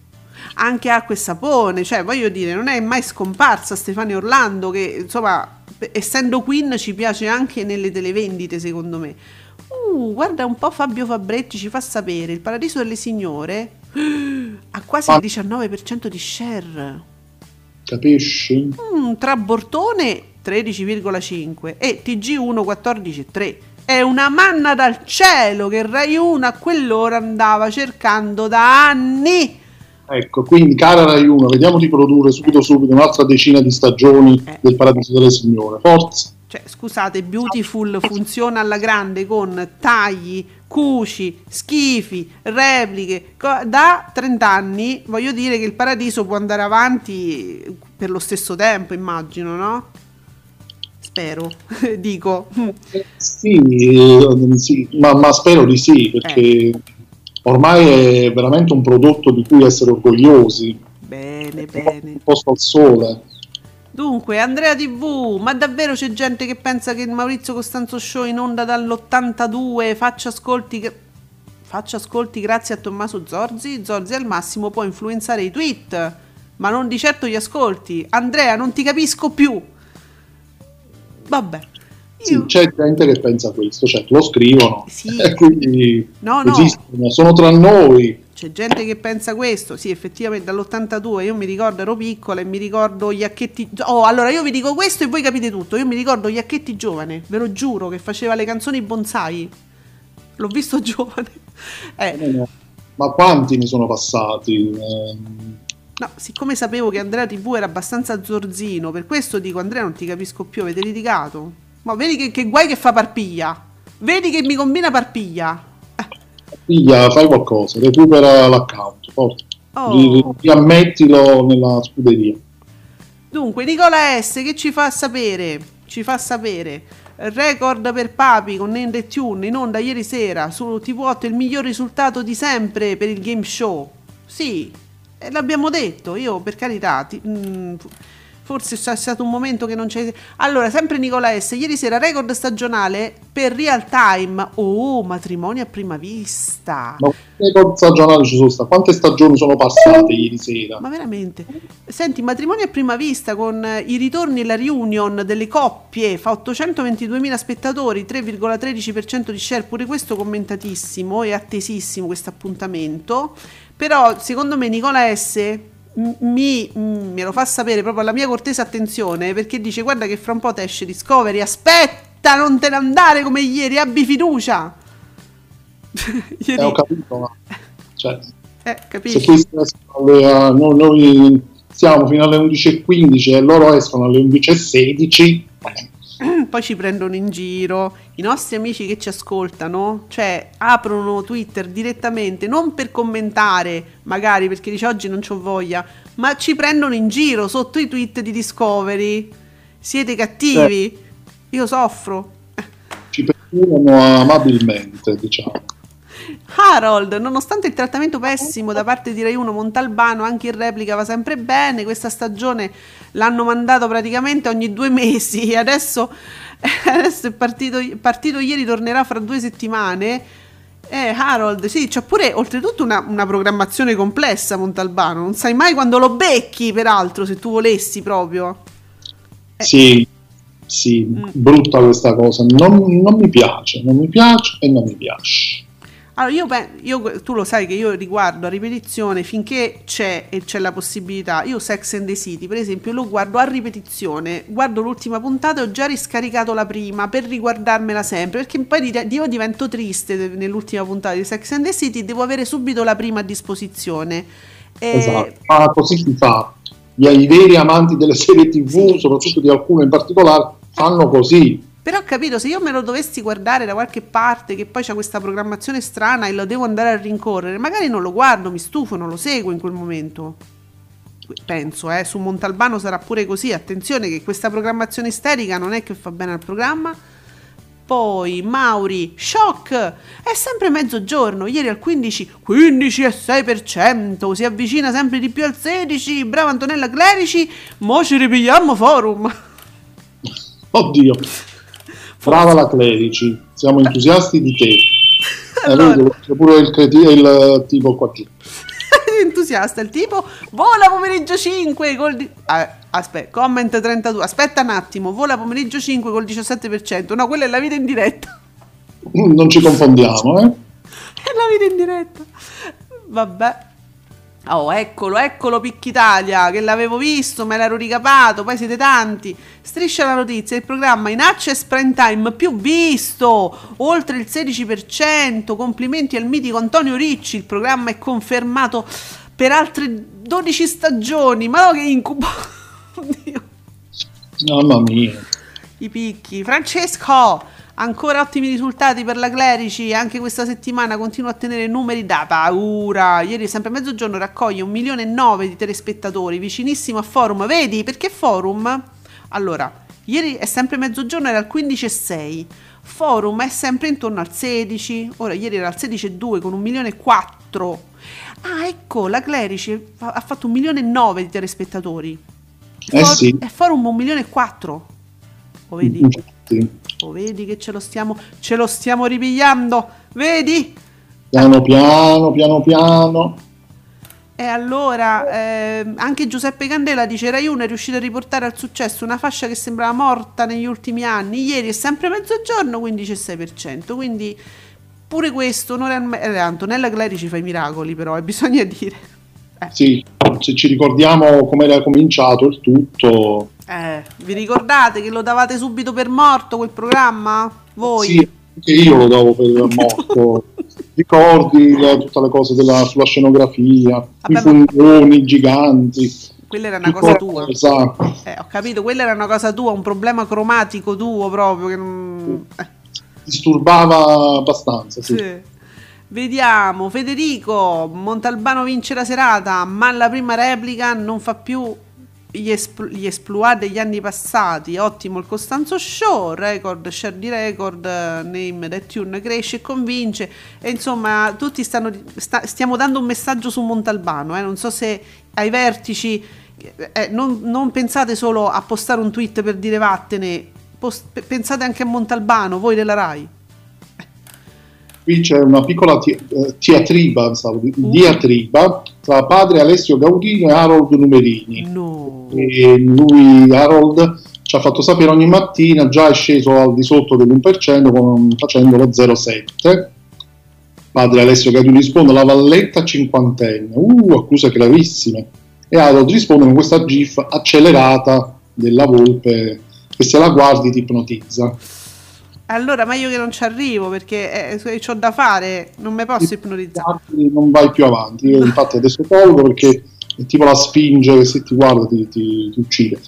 anche acqua e sapone, cioè voglio dire, non è mai scomparsa Stefania Orlando che insomma, essendo Queen ci piace anche nelle televendite secondo me. Uh, guarda un po' Fabio Fabretti ci fa sapere, il Paradiso delle Signore ha quasi Ah. il 19% di share. Capisci? Mm, tra Bortone 13,5 e TG1 14,3. È una manna dal cielo che Rai 1 a quell'ora andava cercando da anni. Ecco, quindi cara Rai 1, vediamo di produrre subito subito un'altra decina di stagioni Eh. del Paradiso delle Signore. Forza! Cioè, scusate, Beautiful funziona alla grande con tagli, cuci, schifi, repliche. Da 30 anni voglio dire che il paradiso può andare avanti per lo stesso tempo, immagino, no? Spero, dico. Sì, eh, sì, ma, ma spero di sì, perché Eh. ormai è veramente un prodotto di cui essere orgogliosi. Bene, bene. Un posto al sole. Dunque, Andrea TV, ma davvero c'è gente che pensa che il Maurizio Costanzo Show in onda dall'82 faccia ascolti, faccia ascolti grazie a Tommaso Zorzi? Zorzi al massimo può influenzare i tweet, ma non di certo gli ascolti. Andrea, non ti capisco più. Vabbè. Sì, c'è gente che pensa questo, cioè lo scrivono Sì. e quindi No, no. esistono, sono tra noi. C'è gente che pensa questo, sì, effettivamente dall'82 io mi ricordo ero piccola e mi ricordo Iacchetti. Oh, allora io vi dico questo e voi capite tutto. Io mi ricordo Iacchetti giovane, ve lo giuro, che faceva le canzoni bonsai. L'ho visto giovane. Eh, Ma quanti ne sono passati? Eh, no, siccome sapevo che Andrea TV era abbastanza zorzino, per questo dico Andrea non ti capisco più, avete litigato. Ma vedi che, che guai che fa parpiglia. Vedi che mi combina parpiglia. figlia, fai qualcosa, recupera l'account, forza. Oh. Ri- riammettilo nella scuderia. Dunque, Nicola S che ci fa sapere, ci fa sapere, record per Papi con Nende e Tune in onda ieri sera su TV8 il miglior risultato di sempre per il game show. Sì, eh, l'abbiamo detto, io per carità, ti- mm, Forse c'è stato un momento che non c'è. Allora, sempre Nicola S. Ieri sera record stagionale per real time. Oh, matrimonio a prima vista. Ma quante stagionali ci sono state? Quante stagioni sono passate ieri sera? Ma veramente? Senti, matrimonio a prima vista con i ritorni e la reunion delle coppie fa 822.000 spettatori, 3,13% di share, pure questo commentatissimo e attesissimo questo appuntamento. Però secondo me Nicola S mi, me lo fa sapere proprio alla mia cortese attenzione perché dice guarda che fra un po' te esce Discovery, aspetta, non te ne andare come ieri, abbi fiducia. Eh, ho capito, ma... Cioè, Eh, se capisci? questi escono alle, noi, noi siamo fino alle 11.15 e loro escono alle 11.16, Poi ci prendono in giro i nostri amici che ci ascoltano, cioè aprono Twitter direttamente, non per commentare, magari perché dice oggi non c'ho voglia, ma ci prendono in giro sotto i tweet di Discovery. Siete cattivi? Io soffro. ci perdonano amabilmente, diciamo. Harold, nonostante il trattamento pessimo da parte di Rai 1 Montalbano, anche in replica va sempre bene. Questa stagione l'hanno mandato praticamente ogni due mesi. e Adesso, adesso è partito, partito ieri, tornerà fra due settimane. Eh, Harold, sì, c'ha pure oltretutto una, una programmazione complessa Montalbano. Non sai mai quando lo becchi, peraltro, se tu volessi proprio. Sì, sì, brutta questa cosa. Non, non mi piace, non mi piace e non mi piace. Allora, io, io- tu lo sai che io riguardo a ripetizione finché c'è e c'è la possibilità. Io Sex and the City, per esempio, lo guardo a ripetizione. Guardo l'ultima puntata e ho già riscaricato la prima per riguardarmela sempre. Perché poi io divento triste nell'ultima puntata di Sex and the City, devo avere subito la prima a disposizione. E- Esatto, ma così si fa. Gli, I veri amanti delle serie TV, soprattutto di alcune in particolare, fanno così. Però ho capito, se io me lo dovessi guardare da qualche parte, che poi c'è questa programmazione strana e lo devo andare a rincorrere, magari non lo guardo, mi stufo, non lo seguo in quel momento. Penso, eh, su Montalbano sarà pure così. Attenzione che questa programmazione isterica non è che fa bene al programma. Poi Mauri, shock! È sempre mezzogiorno, ieri al 15, 15,6%, si avvicina sempre di più al 16. Brava Antonella Clerici, mo ci ripigliamo forum. Oddio, brava la Clerici, siamo entusiasti di te. E vedi, c'è pure il, creti- il tipo qua dietro. entusiasta il tipo vola pomeriggio 5 col di- ah, aspetta comment 32 aspetta un attimo vola pomeriggio 5 col 17% no quella è la vita in diretta Non ci confondiamo, eh? è la vita in diretta vabbè Oh, eccolo, eccolo Picchitalia, che l'avevo visto, me l'ero ricapato, poi siete tanti. Striscia la notizia, il programma in access prime time più visto, oltre il 16%. Complimenti al mitico Antonio Ricci, il programma è confermato per altre 12 stagioni. Ma no che incubo. Oddio. Mamma mia. I picchi. Francesco, ancora ottimi risultati per la Clerici. Anche questa settimana continua a tenere numeri da paura. Ieri, sempre a mezzogiorno, raccoglie un milione e nove di telespettatori, vicinissimo a Forum. Vedi perché Forum? Allora, ieri è sempre mezzogiorno, era al 15,6. Forum è sempre intorno al 16. Ora, ieri era al 16,2 con un milione e quattro. Ah, ecco, la Clerici ha fatto un milione e nove di telespettatori. Eh For- sì. E Forum un milione e quattro. Lo vedi? Infatti, Lo vedi che ce lo stiamo, ce lo stiamo ripigliando? Vedi? piano piano, piano piano. E allora ehm, anche Giuseppe Candela dice Rai 1 è riuscito a riportare al successo una fascia che sembrava morta negli ultimi anni. Ieri è sempre mezzogiorno, 15,6%. Quindi pure questo, onore eh, Antonella Clerici fa i miracoli, però, e bisogna dire. Sì, se ci ricordiamo come era cominciato il tutto, Eh, vi ricordate che lo davate subito per morto quel programma? Voi? sì, anche io lo davo per morto. Ricordi la- tutte le cose della- sulla scenografia, i fungoni giganti. Quella era una cosa tua. Esatto. Eh, ho capito, quella era una cosa tua, un problema cromatico tuo proprio. Che non... eh, Disturbava abbastanza. Sì. sì. Vediamo, Federico, Montalbano vince la serata, ma la prima replica non fa più gli, espl- gli esploit degli anni passati. Ottimo il Costanzo Show, record, share di record, eh, name that tune cresce e convince. E insomma, tutti stanno, sta- stiamo dando un messaggio su Montalbano. eh, Non so se ai vertici eh, non, non pensate solo a postare un tweet per dire vattene, post- pe- pensate anche a Montalbano, voi della RAI. Qui c'è una piccola ti- eh, diatriba, stavo di- Uh. diatriba tra padre Alessio Gaudino e Harold Numerini. No. E lui, Harold, ci ha fatto sapere ogni mattina, già è sceso al di sotto dell'1% con- facendo lo 0,7. Padre Alessio Gaudino risponde, la valletta cinquantenne, uh, accuse gravissime. E Harold risponde con questa gif accelerata della volpe che se la guardi ti ipnotizza. Allora, ma io che non ci arrivo perché eh, ho da fare, non mi posso ipnotizzare. non vai più avanti. Io infatti adesso tolgo perché è tipo la spinge che se ti guarda ti, ti- ti uccide.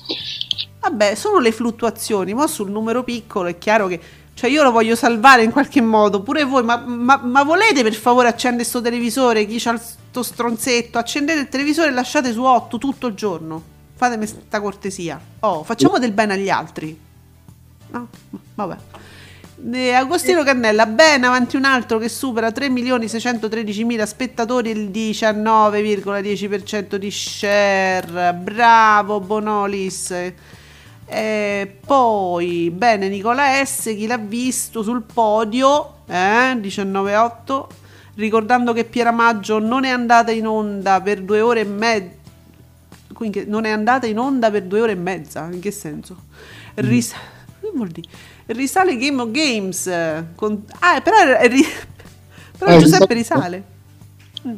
Vabbè, sono le fluttuazioni, ma sul numero piccolo è chiaro che... Cioè io lo voglio salvare in qualche modo, pure voi, ma, ma- ma volete per favore accendere sto televisore? Chi c'ha sto stronzetto? Accendete il televisore e lasciate su 8 tutto il giorno. Fatemi sta cortesia. Oh, facciamo del bene agli altri. No? Vabbè. Eh, Agostino Cannella, bene avanti un altro che supera 3.613.000 spettatori e il 19,10% di share. Bravo Bonolis. Eh, poi, bene, Nicola S, chi l'ha visto sul podio, eh, 19,8, ricordando che Pieramaggio non è andata in onda per due ore e mezza. Quindi non è andata in onda per due ore e mezza, in che senso? Ris- che vuol dire? Risale Game of Games. con- ah, però, ri- però Eh, Giuseppe risale-. Mm.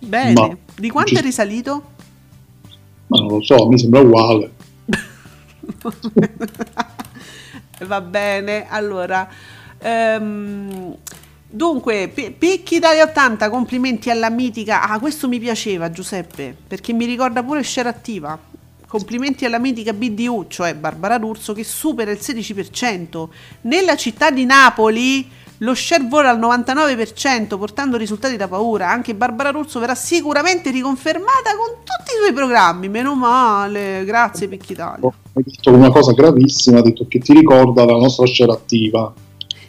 Bene. Ma- Di quanto è risalito? Ma non lo so, mi sembra uguale. Va bene, allora. ehm, dunque, P- Picchi Italia 80, complimenti alla mitica. Ah, questo mi piaceva, Giuseppe, perché mi ricorda pure Share Attiva. Complimenti alla mitica BDU, cioè Barbara D'Urso, che supera il 16%. Nella città di Napoli lo share vola al 99%, portando risultati da paura. Anche Barbara D'Urso verrà sicuramente riconfermata con tutti i suoi programmi. Meno male, grazie Picchi Italia. Hai detto una cosa gravissima, ha detto che ti ricorda la nostra scena attiva.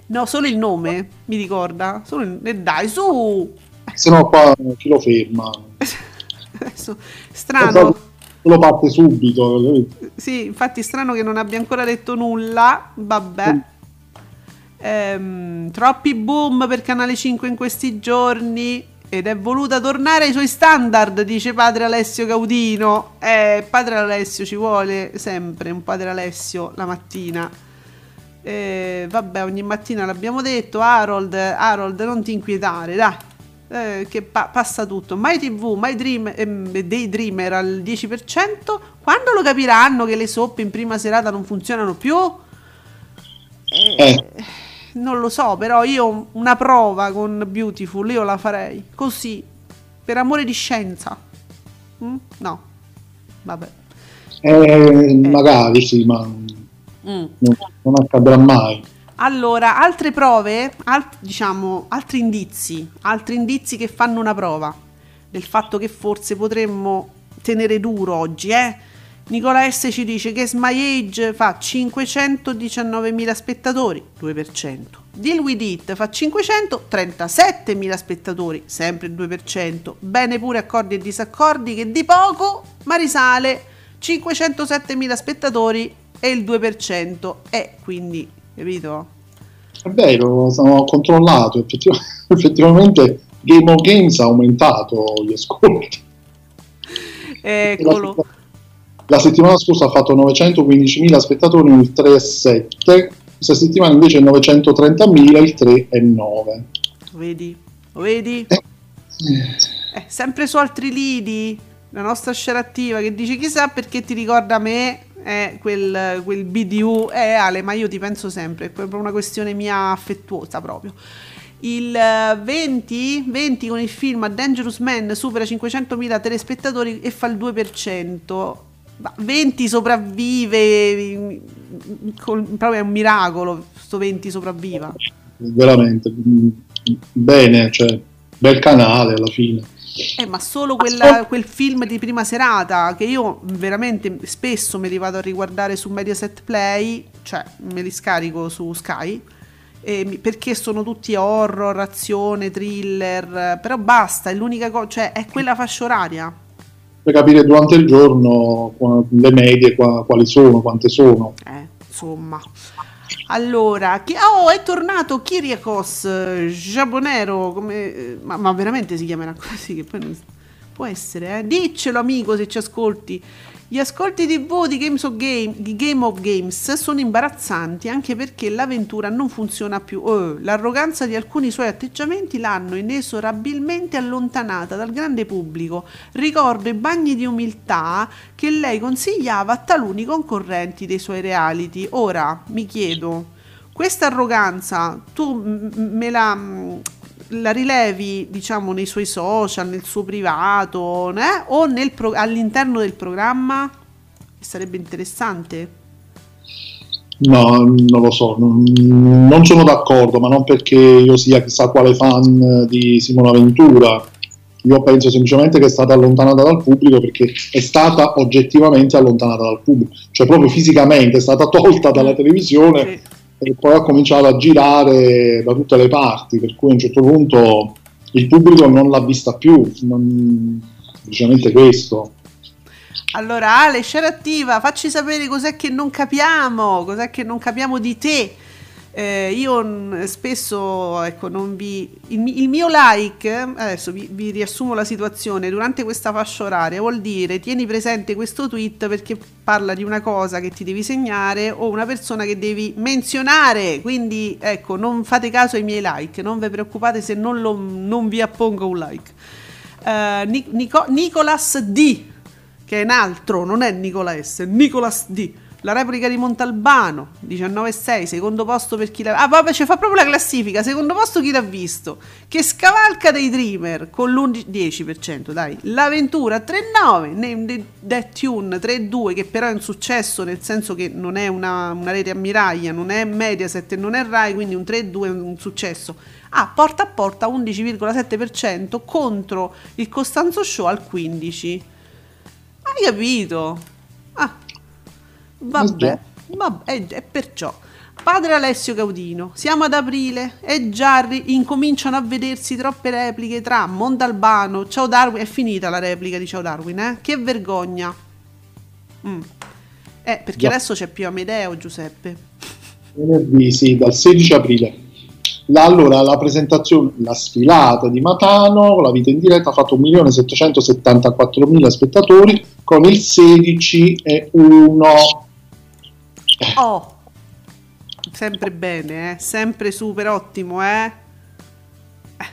No, solo il nome mi ricorda. Solo il... eh, dai, su! Se no qua chi lo ferma? Adesso, strano. Lo parte subito. Sì, infatti strano che non abbia ancora detto nulla. Vabbè. Ehm, troppi boom per Canale 5 in questi giorni. Ed è voluta tornare ai suoi standard, dice padre Alessio Gaudino. Eh, padre Alessio ci vuole sempre un padre Alessio la mattina. Eh, vabbè, ogni mattina l'abbiamo detto. Harold, Harold, non ti inquietare, dai. Eh, che pa- passa tutto. My TV, My Dream, ehm, Daydreamer al 10%. Quando lo capiranno che le soppe in prima serata non funzionano più? Eh, Non lo so, però io una prova con Beautiful io la farei così, per amore di scienza. Mm? No, vabbè. eh, magari sì, ma Mm. non, non accadrà mai. Allora, altre prove, alt- diciamo, altri indizi, altri indizi che fanno una prova del fatto che forse potremmo tenere duro oggi, eh? Nicola S ci dice che My Age fa 519.000 spettatori, 2%. Deal With It fa 537.000 spettatori, sempre 2%. Bene pure accordi e disaccordi che di poco, ma risale 507.000 spettatori e il 2%. E quindi, capito? È vero, ho controllato, effettiv- effettivamente Game of Games ha aumentato gli ascolti. Eccolo. La settimana scorsa ha fatto 915.000 spettatori, il 3,7. Questa settimana invece 930.000, il 3,9. Vedi? Lo vedi? Eh, sempre su altri lidi, la nostra scena attiva che dice chissà perché ti ricorda me eh, quel, quel BDU. Eh Ale, ma io ti penso sempre, è proprio una questione mia affettuosa proprio. Il eh, 20, 20 con il film Dangerous Man supera 500.000 telespettatori e fa il 2%. Ma 20 sopravvive, col- proprio è un miracolo, sto 20 sopravviva. Veramente mm, bene, cioè, bel canale alla fine. Eh, ma solo quella- quel film di prima serata che io veramente spesso me li vado a riguardare su Mediaset Play, cioè me li scarico su Sky, e mi- perché sono tutti horror, azione, thriller, però basta, è l'unica cosa, cioè è quella fascia oraria. per capire durante il giorno le medie qua- quali sono, quante sono. Eh, insomma. Allora, chi- oh, è tornato Kyriakos eh, Giabonero, come, eh, ma, ma veramente si chiamerà così? Che poi non- può essere, eh? Diccelo amico se ci ascolti. Gli ascolti TV di Games of Game, di Game of Games sono imbarazzanti anche perché l'avventura non funziona più. Oh, l'arroganza di alcuni suoi atteggiamenti l'hanno inesorabilmente allontanata dal grande pubblico. Ricordo i bagni di umiltà che lei consigliava a taluni concorrenti dei suoi reality. Ora mi chiedo, questa arroganza tu me la, la rilevi diciamo nei suoi social, nel suo privato eh? o pro- all'interno del programma? Sarebbe interessante. No, non lo so, non, sono d'accordo, ma non perché io sia chissà quale fan di Simona Ventura. Io penso semplicemente che è stata allontanata dal pubblico perché è stata oggettivamente allontanata dal pubblico, cioè proprio fisicamente è stata tolta dalla televisione e poi ha cominciato a girare da tutte le parti, per cui a un certo punto il pubblico non l'ha vista più, non- semplicemente questo. Allora, Ale, scena attiva, facci sapere cos'è che non capiamo, cos'è che non capiamo di te. Eh, io spesso, ecco, non vi... Il, il mio like, adesso vi, vi riassumo la situazione, durante questa fascia oraria vuol dire tieni presente questo tweet perché parla di una cosa che ti devi segnare o una persona che devi menzionare, quindi ecco, non fate caso ai miei like, non vi preoccupate se non, lo- non vi appongo un like. Eh, Nic- Nico- Nicolas D che è un altro, non è Nicola S, Nicolas D. La replica di Montalbano, 19,6, secondo posto per chi l'ha Ah, vabbè, ci fa proprio la classifica, secondo posto chi l'ha visto. Che scavalca dei Dreamer con l'10%, dai. L'avventura 3,9, Name Death Tune 3,2, che però è un successo nel senso che non è una, una rete ammiraglia, non è Mediaset non è Rai, quindi un 3,2 è un successo. Ah, porta a porta 11,7% contro il Costanzo Show al 15%. Hai capito? Ah, vabbè, vabbè è, perciò. Padre Alessio Caudino, siamo ad aprile e già incominciano a vedersi troppe repliche tra Mondalbano, Ciao Darwin, è finita la replica di Ciao Darwin, eh? Che vergogna. Mm. Eh, perché Già. adesso c'è più Amedeo, Giuseppe. Venerdì, sì, dal 16 aprile. La- allora, la presentazione, la sfilata di Matano, la vita in diretta, ha fatto 1.774.000 spettatori con il 16 e 1. Oh, sempre bene, eh? sempre super ottimo, eh? Eh.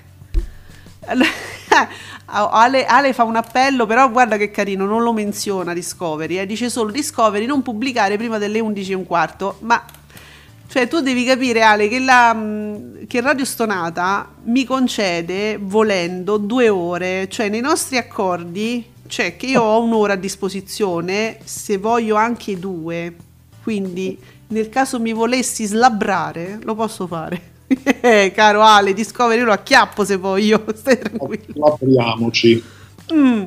Ale, Ale fa un appello, però guarda che carino, non lo menziona Discovery, eh? dice solo Discovery non pubblicare prima delle 11 e un quarto, ma cioè tu devi capire Ale che, la, mh, che Radio Stonata mi concede volendo due ore, cioè nei nostri accordi c'è che io ho un'ora a disposizione, se voglio anche due, quindi nel caso mi volessi slabbrare lo posso fare. Eh, caro Ale, Discovery lo acchiappo se voglio, stai tranquillo. Apriamoci. Mm.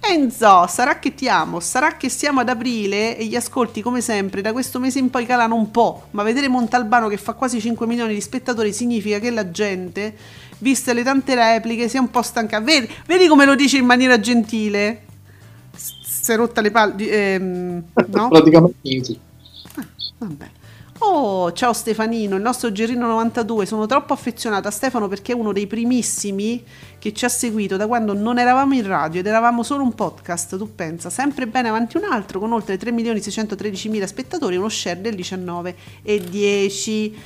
Enzo, sarà che ti amo, sarà che siamo ad aprile e gli ascolti come sempre da questo mese in poi calano un po', ma vedere Montalbano che fa quasi 5 milioni di spettatori significa che la gente, viste le tante repliche, sia un po' stanca. Vedi, vedi come lo dice in maniera gentile? Si è rotta le palle, ehm, no? Praticamente sì. Vabbè. Oh, ciao Stefanino, il nostro Gerino 92. Sono troppo affezionata a Stefano perché è uno dei primissimi che ci ha seguito da quando non eravamo in radio ed eravamo solo un podcast. Tu pensa, sempre bene avanti un altro con oltre 3 milioni 613 mila spettatori uno share del 19 e 10.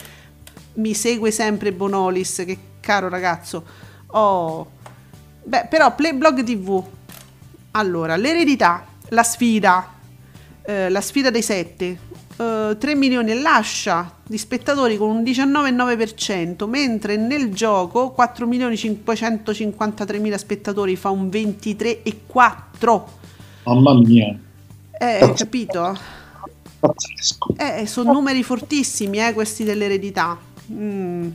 Mi segue sempre Bonolis, che caro ragazzo. Oh, beh, però Playblog TV. Allora, l'eredità, la sfida, eh, la sfida dei sette. Eh, 3 milioni e lascia di spettatori con un 19,9%, mentre nel gioco 4 milioni 553 mila spettatori fa un 23,4%. Mamma mia, Eh, capito? pazzesco. Eh, sono numeri fortissimi, eh, questi dell'eredità. Mm.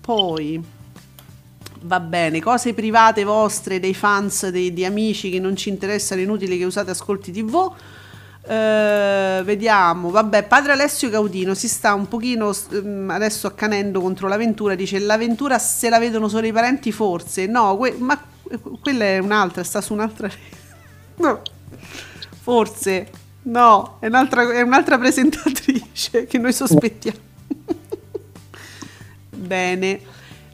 Poi, va bene, cose private vostre, dei fans, dei, di amici che non ci interessano, inutili che usate ascolti TV. Eh, vediamo, vabbè, padre Alessio Caudino si sta un pochino mm, adesso accanendo contro l'avventura, dice l'avventura se la vedono solo i parenti forse, no, que- ma quella è un'altra, sta su un'altra No. Forse. No, è un'altra, è un'altra presentatrice che noi sospettiamo. Bene.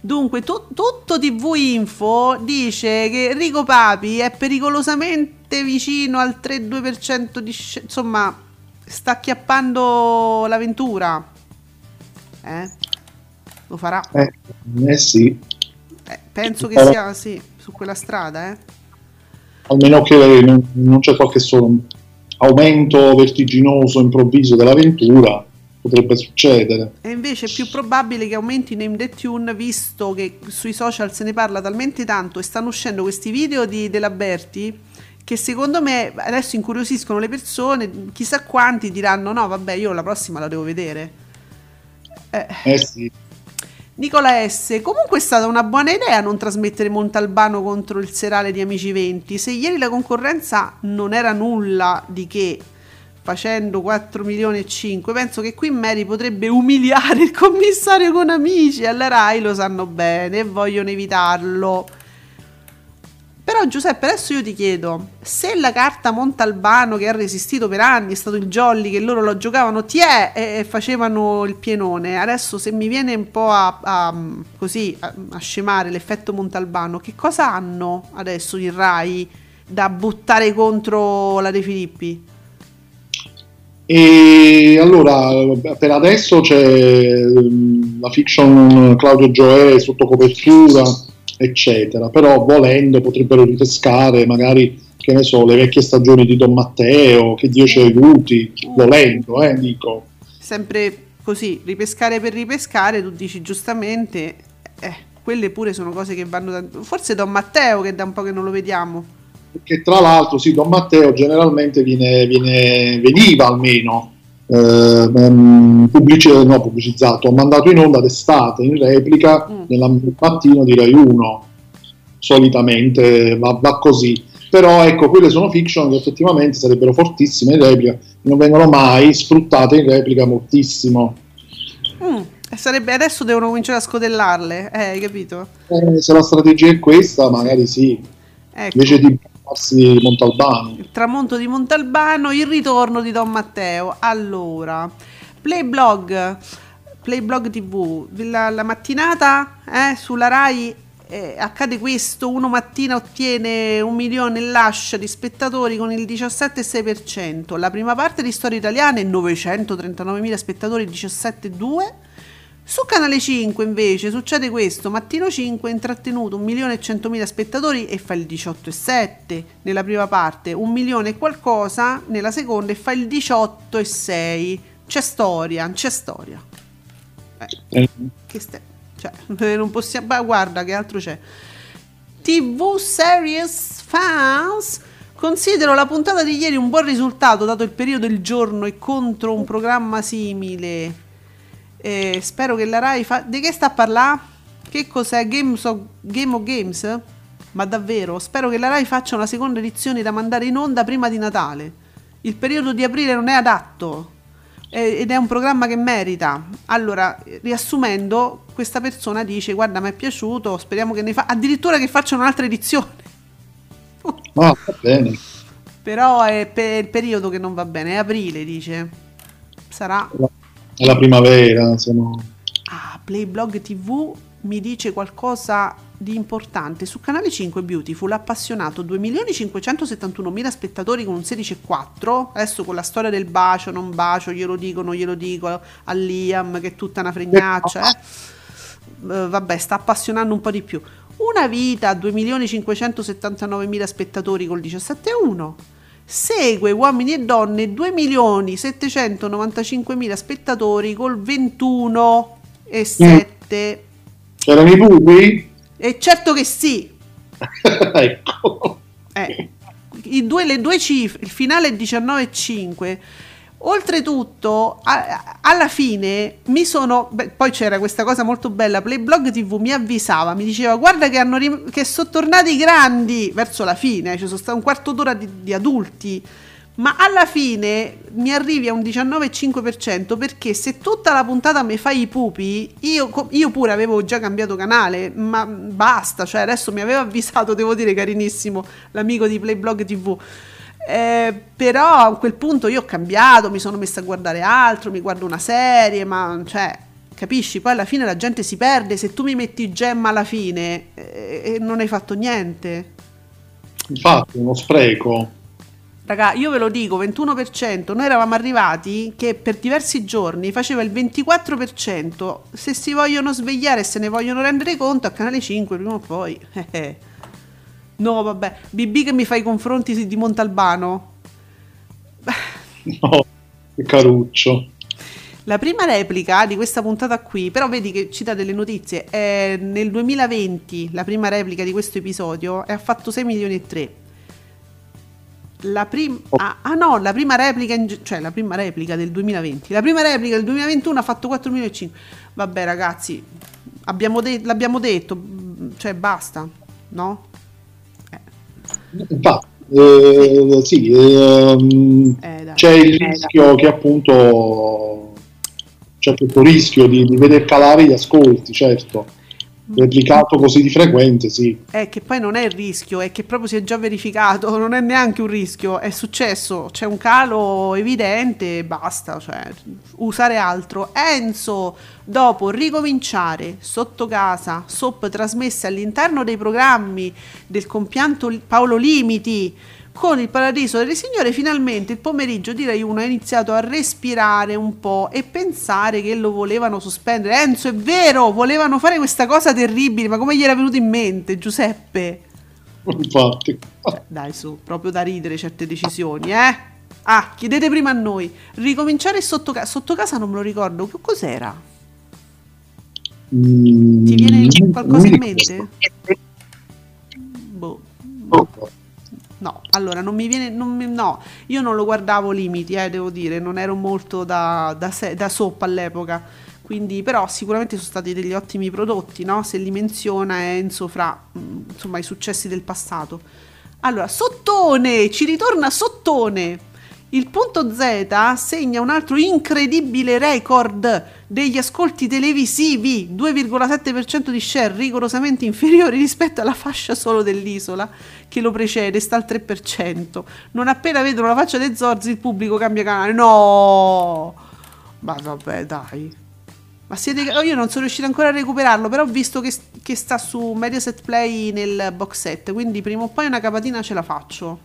Dunque, tu- tutto TV Info dice che Enrico Papi è pericolosamente vicino al 3-2% di... sc- insomma, sta acchiappando l'avventura. Eh? Lo farà? Eh, eh sì, Eh, penso che sia, sì, su quella strada, eh. almeno che non, non c'è qualche solo aumento vertiginoso, improvviso dell'avventura, potrebbe succedere. E invece è più probabile che aumenti Name the Tune visto che sui social se ne parla talmente tanto e stanno uscendo questi video di della Berti che secondo me adesso incuriosiscono le persone, chissà quanti diranno no vabbè io la prossima la devo vedere. Eh, Eh sì, Nicola S. Comunque è stata una buona idea non trasmettere Montalbano contro il serale di Amici 20. Se ieri la concorrenza non era nulla di che, facendo 4 milioni e 5, penso che qui Mary potrebbe umiliare il commissario con Amici. Alla Rai lo sanno bene e vogliono evitarlo. Però Giuseppe, adesso io ti chiedo, se la carta Montalbano che ha resistito per anni è stato il Jolly che loro lo giocavano ti è e facevano il pienone, adesso se mi viene un po' a, a- così a, a scemare l'effetto Montalbano, che cosa hanno adesso il Rai da buttare contro la De Filippi? E allora per adesso c'è ehm, la fiction Claudio Gioè sotto copertura, eccetera, però volendo potrebbero ripescare magari, che ne so, le vecchie stagioni di Don Matteo, che Dio ci aiuti, volendo, eh, dico. Sempre così, ripescare per ripescare, tu dici giustamente, eh, quelle pure sono cose che vanno da... Forse Don Matteo che da un po' che non lo vediamo. Che tra l'altro, sì, Don Matteo generalmente viene, viene- veniva almeno eh, pubblici- no, pubblicizzato, mandato in onda d'estate in replica nella mattino di Rai 1. Solitamente va, va così. Però ecco, quelle sono fiction che effettivamente sarebbero fortissime in replica, non vengono mai sfruttate in replica moltissimo. Mm, sarebbe, adesso devono cominciare a scodellarle, eh, hai capito? Eh, se la strategia è questa, magari sì, Ecco. invece di farsi Montalbano. Il tramonto di Montalbano, il ritorno di Don Matteo. Allora, Playblog, Playblog TV, la, la mattinata eh, sulla Rai eh, accade questo, uno mattina ottiene un milione e lascia di spettatori con il 17,6%, la prima parte di Storie Italiane 939.000 spettatori 17,2%, su Canale 5 invece succede questo, Mattino 5 intrattenuto 1 milione e 100 spettatori e fa il 18,7 nella prima parte, 1 milione e qualcosa nella seconda e fa il 18,6. C'è storia, c'è storia. Eh, Che ste- cioè, eh, non possiamo... ma guarda che altro c'è. TV Series Fans Considero la puntata di ieri un buon risultato dato il periodo del giorno e contro un programma simile. Eh, spero che la Rai fa... Di che sta a parlare? Che cos'è? Games of... Game of Games? Ma davvero? Spero che la Rai faccia una seconda edizione da mandare in onda prima di Natale. Il periodo di aprile non è adatto eh, ed è un programma che merita. Allora, riassumendo, questa persona dice: Guarda, mi è piaciuto, speriamo che ne fa. Addirittura che facciano un'altra edizione. Ah, va bene. Però è per il periodo che non va bene, è aprile, dice. Sarà. È la primavera, sono... Ah, Playblog TV mi dice qualcosa di importante. Su Canale 5 Beautiful ha appassionato 2.571.000 spettatori con un 16,4. Adesso con la storia del bacio, non bacio, glielo dico, non glielo dico a Liam, che è tutta una fregnaccia. eh. Eh, vabbè, sta appassionando un po' di più. Una vita, 2.579.000 spettatori col 17,1. Segue Uomini e Donne 2.795.000 spettatori col 21,7. C'erano i pupi? E certo che sì. ecco. Eh, i due- le due cifre, il finale è 19,5. Oltretutto, a- alla fine mi sono. beh, poi c'era questa cosa molto bella. Playblog TV mi avvisava, mi diceva: Guarda che, rim- che sono tornati i grandi verso la fine. Ci sono stato un quarto d'ora di, di adulti. Ma alla fine mi arrivi a un 19,5% perché se tutta la puntata mi fai i pupi, io, io pure avevo già cambiato canale, ma basta, cioè adesso mi aveva avvisato, devo dire carinissimo, l'amico di Playblog TV. Eh, però a quel punto io ho cambiato, mi sono messa a guardare altro, mi guardo una serie, ma cioè, capisci? Poi alla fine la gente si perde, se tu mi metti gemma alla fine eh, non hai fatto niente. Infatti, uno spreco. Raga, io ve lo dico, 21%, noi eravamo arrivati che per diversi giorni faceva il 24%, se si vogliono svegliare e se ne vogliono rendere conto a Canale 5 prima o poi. no, vabbè, BB che mi fa i confronti di Montalbano. No, che caruccio. La prima replica di questa puntata qui, però vedi che ci dà delle notizie, è nel 2020 la prima replica di questo episodio e ha fatto 6 milioni e 3 la prima ah, ah, no, la prima replica in, cioè la prima replica del 2020. La prima replica del 2021 ha fatto 4.500. Vabbè, ragazzi, abbiamo de- l'abbiamo detto, cioè basta, no? Eh. Infatti, eh, sì, ehm, eh, c'è il eh, rischio che appunto c'è questo rischio di, di veder calare gli ascolti, certo replicato così di frequente, sì. È che poi non è il rischio, è che proprio si è già verificato, non è neanche un rischio, è successo, c'è un calo evidente e basta, cioè usare altro. Enzo, dopo ricominciare sotto casa, SOP trasmesse all'interno dei programmi del compianto Paolo Limiti, con il Paradiso delle Signore finalmente il pomeriggio di Rai 1 ha iniziato a respirare un po' e pensare che lo volevano sospendere. Enzo, è vero, volevano fare questa cosa terribile, ma come gli era venuto in mente, Giuseppe? Infatti. Dai su, proprio da ridere certe decisioni, eh? Ah, chiedete prima a noi. Ricominciare sotto casa. Sotto casa non me lo ricordo. Che cos'era? Mm, Ti viene qualcosa in mente? Boh. Oh. No, allora non mi viene. Non mi, no, io non lo guardavo limiti, eh, devo dire, non ero molto da, da, da soppa all'epoca. Quindi, però, sicuramente sono stati degli ottimi prodotti, no? Se li menziona Enzo fra mm, insomma i successi del passato. Allora, Sottone, ci ritorna Sottone. Il punto Z segna un altro incredibile record degli ascolti televisivi, 2,7% di share rigorosamente inferiori rispetto alla fascia solo dell'isola che lo precede, sta al 3%. Non appena vedono la faccia dei Zorzi il pubblico cambia canale. No! Ma vabbè, dai. Ma siete... Io non sono riuscito ancora a recuperarlo, però ho visto che, che sta su Mediaset Play nel box set, quindi prima o poi una capatina ce la faccio.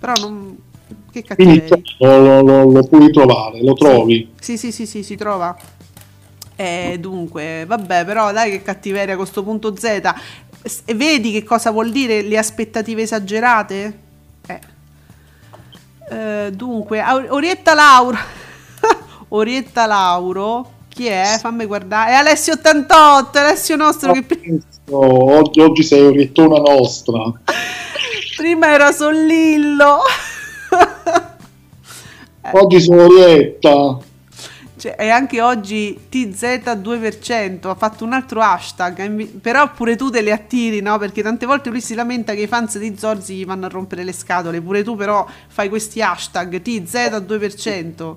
Però non che cattiveria. Lo, lo, lo, puoi trovare, lo trovi. Sì, sì, sì, sì, si trova. E dunque, vabbè, però dai che cattiveria a questo punto Z. E vedi che cosa vuol dire le aspettative esagerate? Eh. Eh, dunque, Orietta Lauro. Orietta Lauro. Chi è? Fammi guardare. È Alessio 88, Alessio nostro che... Oggi, oggi sei Oriettona nostra. Prima era Sollillo. Oggi sono Orietta. Cioè, e anche oggi TZ2% ha fatto un altro hashtag, però pure tu te le attiri, no? Perché tante volte lui si lamenta che i fans di Zorzi gli vanno a rompere le scatole, pure tu però fai questi hashtag TZ2%.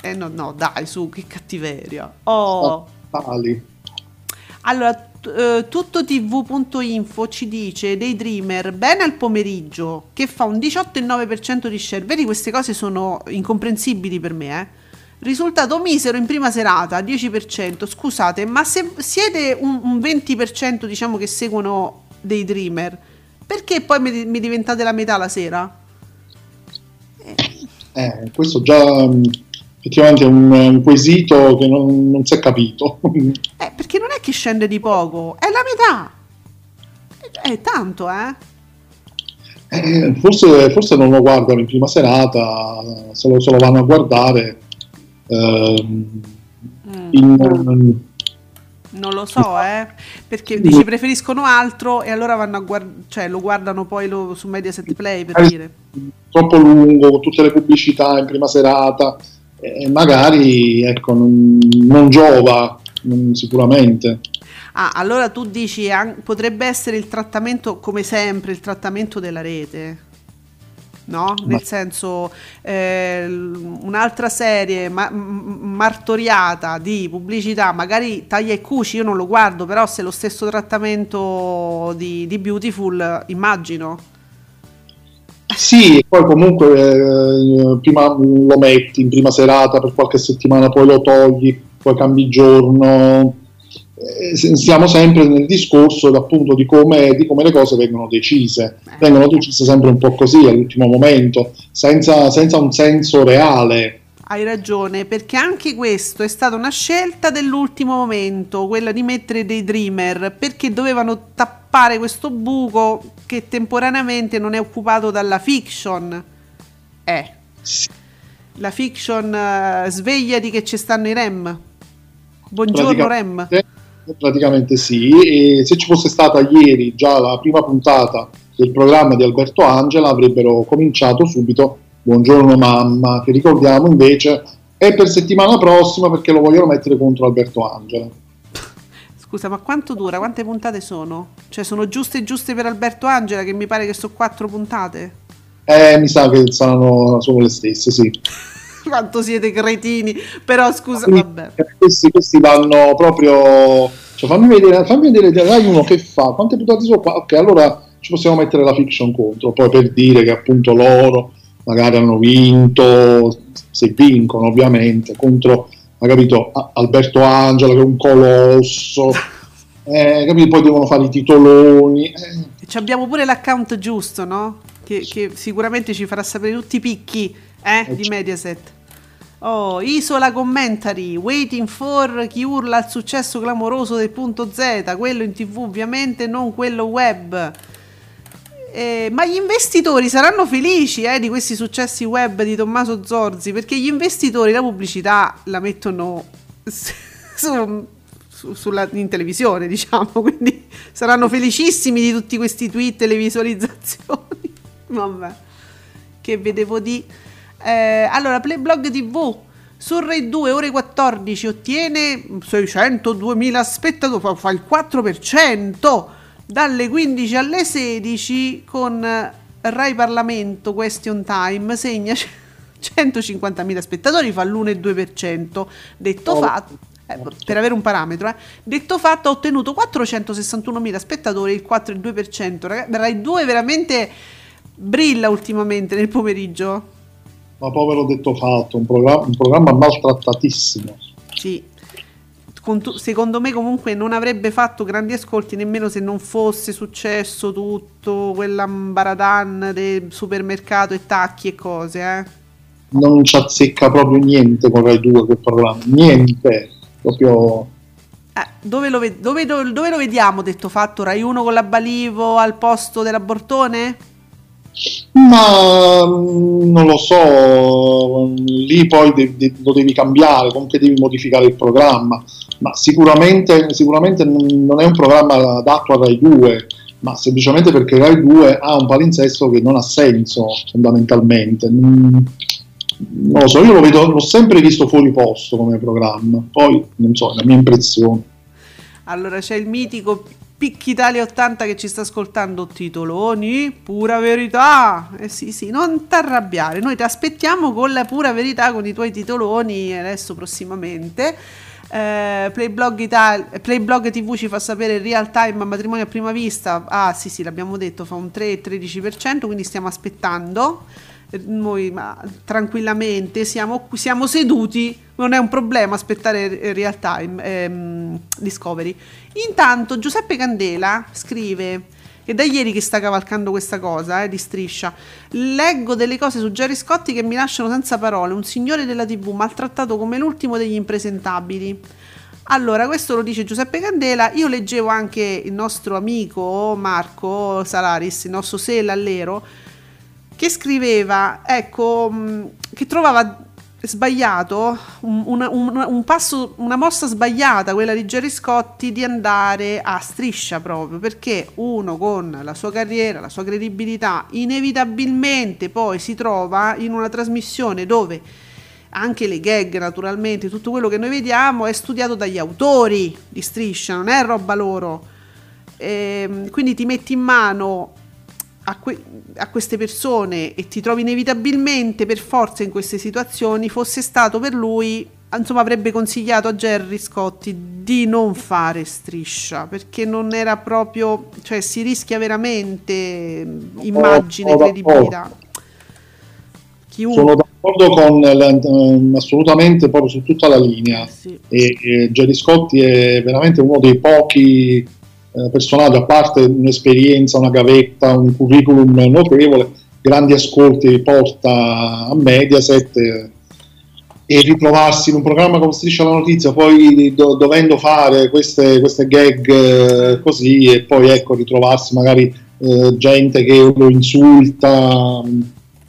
Eh no, no, dai, su, che cattiveria. Oh. Tali. Allora, eh, tuttotv.info ci dice Daydreamer bene al pomeriggio che fa un 18,9% di share. Vedi queste cose sono incomprensibili per me eh. Risultato misero in prima serata 10% scusate ma se siete un, un 20% diciamo che seguono Daydreamer perché poi mi, mi diventate la metà la sera? Eh, questo già effettivamente è un, un quesito che non, non, si è capito. eh, perché non è che scende di poco, è la metà. È, è tanto, eh? eh forse, forse, non lo guardano in prima serata, se lo, se lo vanno a guardare. Ehm, mm. in, non lo so, eh, perché dici preferiscono altro e allora vanno a guardare, cioè lo guardano poi lo, su Mediaset Play per dire. Troppo lungo, con tutte le pubblicità in prima serata eh, magari ecco, non, non giova non, sicuramente. Ah, allora tu dici potrebbe essere il trattamento, come sempre, il trattamento della rete. No? Nel senso, eh, un'altra serie ma- martoriata di pubblicità, magari taglia e cuci, io non lo guardo, però se è lo stesso trattamento di, di Beautiful, immagino. Sì, poi comunque eh, prima lo metti in prima serata per qualche settimana, poi lo togli, poi cambi giorno. Eh, s- stiamo sempre nel discorso appunto di come, di come le cose vengono decise. Vengono decise sempre un po' così all'ultimo momento, senza, senza un senso reale. Hai ragione, perché anche questo è stata una scelta dell'ultimo momento, quella di mettere dei dreamer, perché dovevano tappare questo buco che temporaneamente non è occupato dalla fiction. Eh. La fiction eh, svegliati che ci stanno i REM. Buongiorno REM. Praticamente, praticamente sì, e se ci fosse stata ieri già la prima puntata del programma di Alberto Angela avrebbero cominciato subito Buongiorno mamma, che ricordiamo invece è per settimana prossima perché lo vogliono mettere contro Alberto Angela. Scusa, ma quanto dura? Quante puntate sono? Cioè, sono giuste giuste per Alberto Angela, che mi pare che sono quattro puntate. Eh, mi sa che saranno sono le stesse, sì. Quanto siete cretini. Però scusa, Quindi, vabbè. eh, Questi, questi vanno proprio. Cioè, fammi vedere, fammi vedere Rai uno che fa. Quante puntate sono qua? Ok, allora ci possiamo mettere la fiction contro. Poi per dire che appunto loro magari hanno vinto, se vincono ovviamente, contro, ha capito, Alberto Angela che è un colosso. Eh, capito? Poi devono fare i titoloni. eh. Ci abbiamo pure l'account giusto, no? Che, che sicuramente ci farà sapere tutti i picchi eh, di Mediaset. Oh, Isola Commentary, waiting for chi urla al successo clamoroso del punto Z, quello in tv ovviamente, non quello web. Eh, ma gli investitori saranno felici eh, di questi successi web di Tommaso Zorzi? Perché gli investitori la pubblicità la mettono su- su- sulla- in televisione, diciamo, quindi saranno felicissimi di tutti questi tweet e le visualizzazioni. Vabbè, che vedevo di... Eh, allora, Playblog TV su Rai 2 ore 14 ottiene 602.000 spettatori, fa- fa il 4% dalle 15 alle 16 con Rai Parlamento Question Time segna 150.000 spettatori, fa l'1,2%. Detto Oh. fatto, eh, per avere un parametro, eh. detto fatto, ha ottenuto 461.000 spettatori, il 4,2%. Raga- Rai 2 veramente brilla ultimamente nel pomeriggio. Ma povero detto fatto, un programma, un programma maltrattatissimo. Sì. Secondo me comunque non avrebbe fatto grandi ascolti nemmeno se non fosse successo tutto quell'ambaradan del supermercato e tacchi e cose, eh. non ci azzecca proprio niente con Rai 2 quel programma, niente, proprio Eh, dove, lo ve- dove- dove- dove lo vediamo detto fatto? Rai 1 con la Balivo al posto della Bortone? Ma mm, non lo so, lì poi de- de- lo devi cambiare, comunque devi modificare il programma, ma sicuramente, sicuramente non è un programma adatto a Rai 2, ma semplicemente perché Rai 2 ha un palinsesto che non ha senso fondamentalmente. Mm, Non lo so, io lo vedo, l'ho sempre visto fuori posto come programma, poi non so, è la mia impressione. Allora c'è il mitico Picchi Italia 80 che ci sta ascoltando titoloni, pura verità. Eh sì, sì, non t'arrabbiare, noi ti aspettiamo con la pura verità con i tuoi titoloni adesso prossimamente. Eh, Playblog, Italia, Playblog TV ci fa sapere real time matrimonio a prima vista. Ah, sì, sì, l'abbiamo detto, fa un 3-13%, quindi stiamo aspettando. Noi ma, tranquillamente siamo, siamo seduti, non è un problema aspettare real time ehm, Discovery. Intanto Giuseppe Candela scrive che da ieri che sta cavalcando questa cosa eh, di striscia, leggo delle cose su Jerry Scotti che mi lasciano senza parole, un signore della tv maltrattato come l'ultimo degli impresentabili. Allora, questo lo dice Giuseppe Candela. Io leggevo anche il nostro amico Marco Salaris, il nostro Sela Allero, che scriveva, ecco, mh, che trovava sbagliato un, un- un passo, una mossa sbagliata, quella di Jerry Scotti, di andare a striscia proprio perché uno con la sua carriera, la sua credibilità, inevitabilmente poi si trova in una trasmissione dove anche le gag naturalmente, tutto quello che noi vediamo è studiato dagli autori di striscia, non è roba loro. Ehm, quindi ti metti in mano a, que- a queste persone e ti trovi inevitabilmente per forza in queste situazioni, fosse stato per lui, insomma avrebbe consigliato a Jerry Scotti di non fare striscia, perché non era proprio, cioè si rischia veramente immagine, Sono credibilità. Chiunque. Sono d'accordo con ehm, assolutamente proprio su tutta la linea. Sì. E, e Gerry Scotti è veramente uno dei pochi eh, personaggi, a parte un'esperienza, una gavetta, un curriculum notevole, grandi ascolti porta a Mediaset eh, e ritrovarsi in un programma come Striscia la Notizia, poi do- dovendo fare queste, queste gag eh, così e poi ecco ritrovarsi magari eh, gente che lo insulta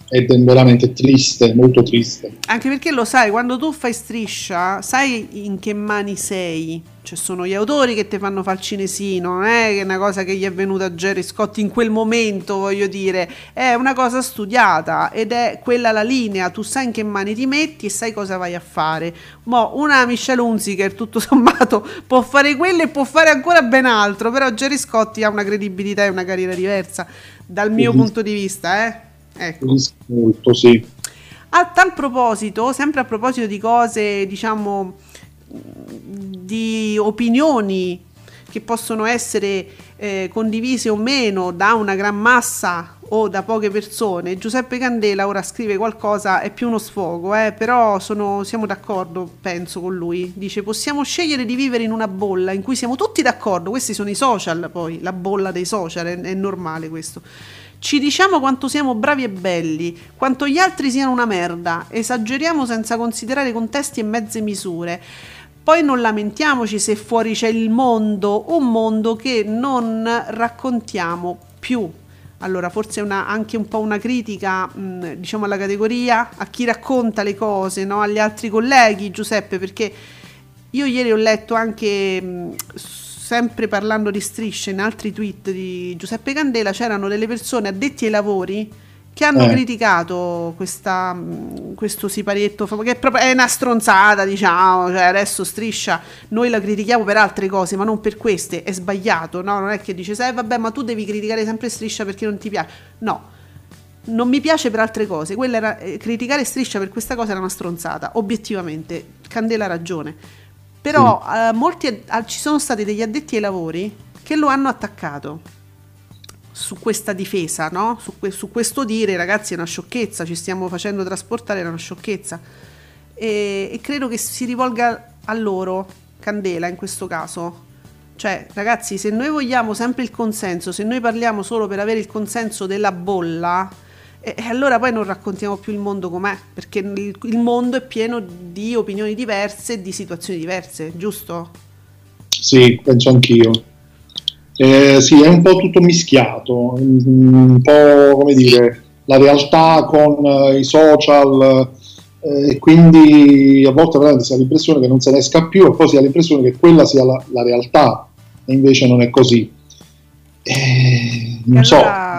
è veramente triste, molto triste. Anche perché lo sai, quando tu fai striscia, sai in che mani sei. Cioè, sono gli autori che ti fanno fare il cinesino, non è che è una cosa che gli è venuta a Jerry Scott in quel momento, voglio dire, è una cosa studiata ed è quella la linea, tu sai in che mani ti metti e sai cosa vai a fare. Mo, una Michelle Hunziker, tutto sommato, può fare quello e può fare ancora ben altro, però Jerry Scotti ha una credibilità e una carriera diversa dal mio Mhm. punto di vista, eh. Ecco. Molto, sì. A tal proposito, sempre a proposito di cose, diciamo, di opinioni che possono essere eh, condivise o meno da una gran massa o da poche persone, Giuseppe Candela ora scrive qualcosa, è più uno sfogo, eh, però sono- siamo d'accordo, penso, con lui. Dice, possiamo scegliere di vivere in una bolla in cui siamo tutti d'accordo, questi sono i social poi, la bolla dei social, è, è normale questo. Ci diciamo quanto siamo bravi e belli, quanto gli altri siano una merda, esageriamo senza considerare contesti e mezze misure. Poi non lamentiamoci se fuori c'è il mondo, un mondo che non raccontiamo più. Allora, forse una- anche un po' una critica, mh, diciamo, alla categoria, a chi racconta le cose, no? agli altri colleghi, Giuseppe, perché io ieri ho letto anche, mh, sempre parlando di strisce, in altri tweet di Giuseppe Candela, c'erano delle persone addetti ai lavori che hanno Eh. criticato questa, questo siparietto, che è, proprio, è una stronzata, diciamo, cioè adesso striscia, noi la critichiamo per altre cose, ma non per queste, è sbagliato, no? Non è che dice, sai, vabbè, ma tu devi criticare sempre striscia perché non ti piace. No, non mi piace per altre cose. Quella era, eh, criticare Striscia per questa cosa era una stronzata, obiettivamente. Candela ha ragione. Però eh, molti, eh, ci sono stati degli addetti ai lavori che lo hanno attaccato su questa difesa, no? su, que- su questo dire, ragazzi, è una sciocchezza, ci stiamo facendo trasportare, è una sciocchezza. E, e credo che si rivolga a loro, Candela, in questo caso. Cioè, ragazzi, se noi vogliamo sempre il consenso, se noi parliamo solo per avere il consenso della bolla, e, allora poi non raccontiamo più il mondo com'è, perché il mondo è pieno di opinioni diverse e di situazioni diverse, giusto? Sì, penso anch'io. Eh, sì, è un po' tutto mischiato, un po' come dire, la realtà con eh, i social eh, e quindi a volte veramente si ha l'impressione che non se ne esca più e poi si ha l'impressione che quella sia la, la realtà e invece non è così. Eh, non E so, allora,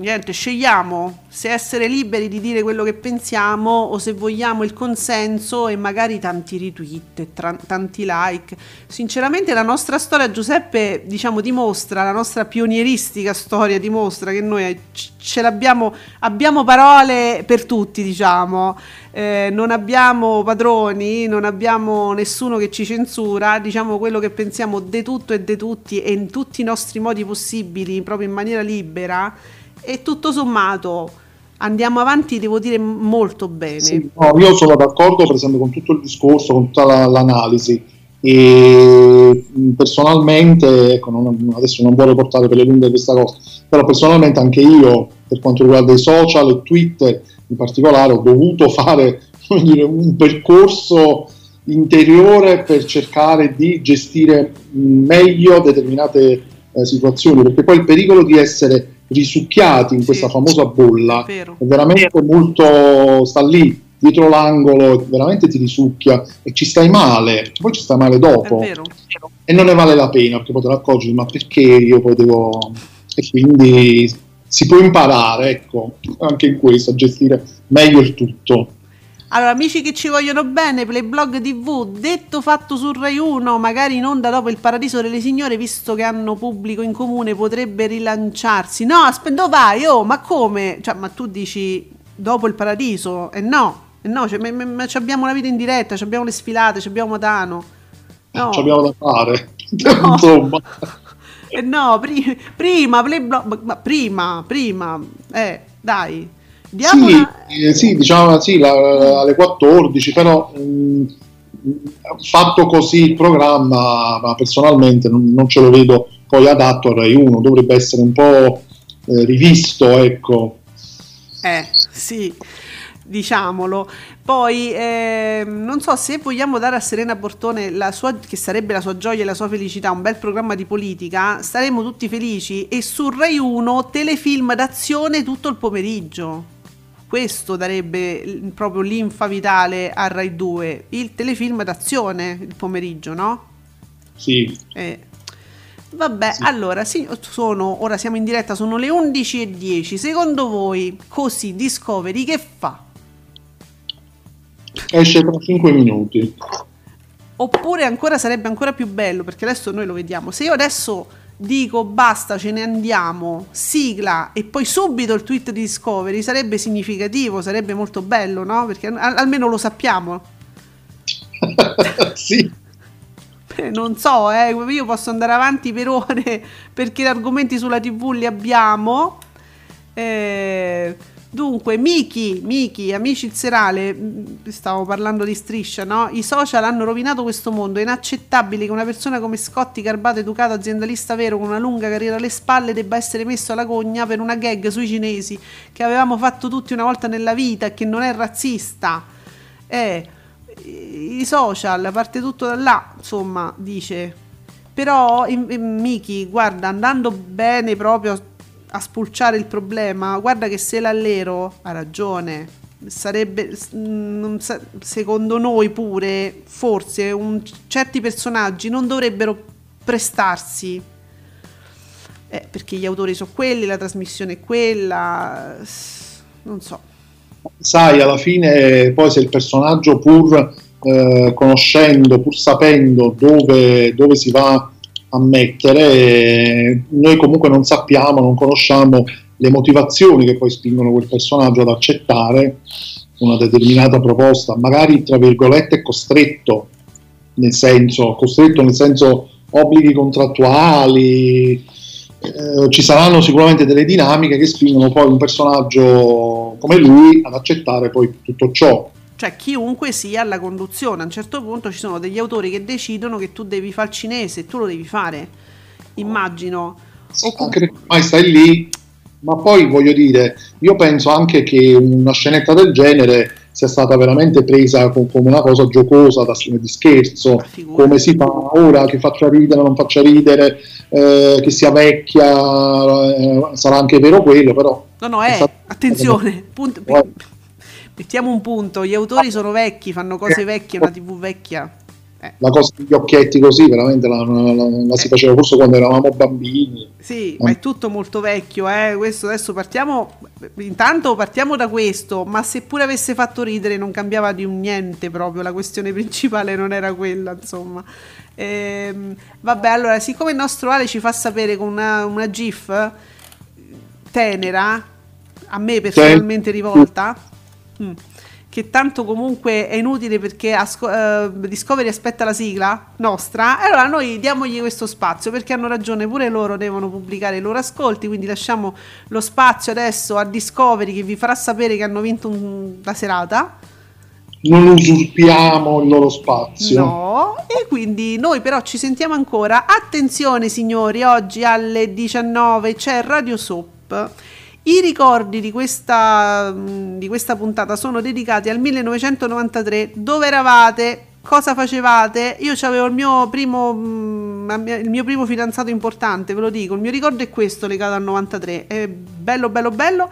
niente, scegliamo se essere liberi di dire quello che pensiamo o se vogliamo il consenso e magari tanti retweet, tra- tanti like. Sinceramente la nostra storia, Giuseppe, diciamo, dimostra, la nostra pionieristica storia dimostra che noi c- ce l'abbiamo, abbiamo parole per tutti, diciamo. Eh, non abbiamo padroni, non abbiamo nessuno che ci censura, diciamo quello che pensiamo de tutto e de tutti e in tutti i nostri modi possibili, proprio in maniera libera e tutto sommato andiamo avanti, devo dire, molto bene. Sì, no, io sono d'accordo per esempio con tutto il discorso, con tutta la- l'analisi e personalmente, ecco, non- adesso non voglio portare per le lunghe questa cosa, però personalmente anche io per quanto riguarda i social e Twitter in particolare ho dovuto fare dire, un percorso interiore per cercare di gestire meglio determinate eh, situazioni, perché poi il pericolo di essere risucchiati in questa famosa bolla Vero. è veramente molto sta lì dietro l'angolo veramente ti risucchia e ci stai male poi ci stai male È dopo vero. e non ne vale la pena perché poi te ne accorgi ma perché io poi devo e quindi si può imparare ecco anche in questo a gestire meglio il tutto Allora, amici che ci vogliono bene, Playblog TV, detto fatto su Rai 1, magari in onda dopo il Paradiso delle Signore, visto che hanno pubblico in comune, potrebbe rilanciarsi. No, aspetta, dove vai? Oh, ma come? Cioè, ma tu dici dopo il Paradiso? E no, e no, cioè, ma- ma- ma ci abbiamo la vita in diretta, ci abbiamo le sfilate, ci abbiamo Matano. No. ci abbiamo da fare No. insomma Eh no, pri- prima, Playblog, ma prima, prima, eh, dai. Diamola... Sì, eh, sì, diciamo sì, la- alle 14, però mh, fatto così il programma, ma personalmente non, non ce lo vedo poi adatto a Rai 1, dovrebbe essere un po' eh, rivisto, ecco. Eh, sì, diciamolo. Poi ehm, non so se vogliamo dare a Serena Bortone la sua, che sarebbe la sua gioia e la sua felicità, un bel programma di politica, staremo tutti felici e su Rai 1 telefilm d'azione tutto il pomeriggio. Questo darebbe proprio l'infa vitale a Rai 2, il telefilm d'azione il pomeriggio, no? Sì. Eh. Vabbè, allora, sì, sono, ora siamo in diretta, sono le 11.10. Secondo voi, così, Discovery che fa? Esce tra 5 minuti. Oppure ancora sarebbe ancora più bello, perché adesso noi lo vediamo. Se io adesso dico basta, ce ne andiamo, sigla e poi subito il tweet di Discovery, sarebbe significativo, sarebbe molto bello, no? Perché al- almeno lo sappiamo. sì. Eh, Non so, eh, io posso andare avanti per ore perché argomenti sulla TV li abbiamo. Eh, dunque, Miki, Miki, amici il serale, mh, stavo parlando di striscia, no? I social hanno rovinato questo mondo. È inaccettabile che una persona come Scotti, garbato, educato, aziendalista vero, con una lunga carriera alle spalle, debba essere messo alla gogna per una gag sui cinesi che avevamo fatto tutti una volta nella vita e che non è razzista. Eh, i social, parte tutto da là, insomma, dice. Però, Miki, guarda, andando bene proprio a- spulciare il problema, guarda che se l'allero ha ragione. Sarebbe, secondo noi pure, forse, un- certi personaggi non dovrebbero prestarsi. Eh, perché gli autori sono quelli, la trasmissione è quella. Non so. sai, alla fine poi se il personaggio pur eh, conoscendo, pur sapendo dove, dove si va a mettere, eh, noi comunque non sappiamo, non conosciamo le motivazioni che poi spingono quel personaggio ad accettare una determinata proposta, magari tra virgolette costretto, nel senso, costretto nel senso obblighi contrattuali, eh, ci saranno sicuramente delle dinamiche che spingono poi un personaggio come lui ad accettare poi tutto ciò. Cioè, chiunque sia alla conduzione, a un certo punto ci sono degli autori che decidono che tu devi fare il cinese e tu lo devi fare. Immagino. O com- Anche perché ormai stai lì, ma poi voglio dire, io penso anche che una scenetta del genere sia stata veramente presa co- come una cosa giocosa, da, di scherzo, come si fa ora, che faccia ridere, non faccia ridere, eh, che sia vecchia, eh, sarà anche vero quello, però... No, no, eh, attenzione. punto- mettiamo un punto. Gli autori sono vecchi, fanno cose vecchie, una TV vecchia. La cosa degli occhietti così veramente la, la- la- la si faceva forse quando eravamo bambini. Sì, ma è tutto molto vecchio, eh. Questo adesso partiamo. Intanto partiamo da questo, ma se pure avesse fatto ridere non cambiava di un niente proprio. La questione principale non era quella, insomma. Ehm, vabbè, allora, siccome il nostro Ale ci fa sapere con una, una GIF tenera, a me personalmente rivolta, mm, che tanto comunque è inutile perché asco- eh, Discovery aspetta la sigla nostra, allora noi diamogli questo spazio perché hanno ragione, pure loro devono pubblicare i loro ascolti, quindi lasciamo lo spazio adesso a Discovery che vi farà sapere che hanno vinto un- la serata. Non usurpiamo il loro spazio. No, e quindi noi però ci sentiamo ancora. Attenzione signori, oggi alle 19 c'è Radio Soap. I ricordi di questa, mh, di questa puntata sono dedicati al 1993. Dove eravate? Cosa facevate? Io avevo il mio primo mh, il mio primo fidanzato importante, ve lo dico. Il mio ricordo è questo legato al 93. È bello, bello, bello.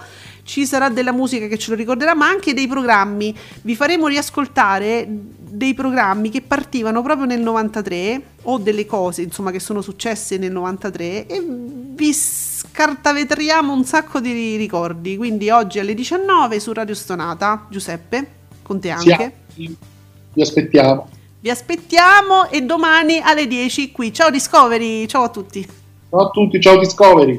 Ci sarà della musica che ce lo ricorderà, ma anche dei programmi. Vi faremo riascoltare dei programmi che partivano proprio nel 93 o delle cose, insomma, che sono successe nel 93 e vi scartavetriamo un sacco di ricordi. Quindi oggi alle 19 su Radio Stonata, Giuseppe, con te Sì, anche. Vi aspettiamo. Vi aspettiamo e domani alle 10 qui. Ciao Discovery, ciao a tutti. Ciao a tutti, ciao Discovery.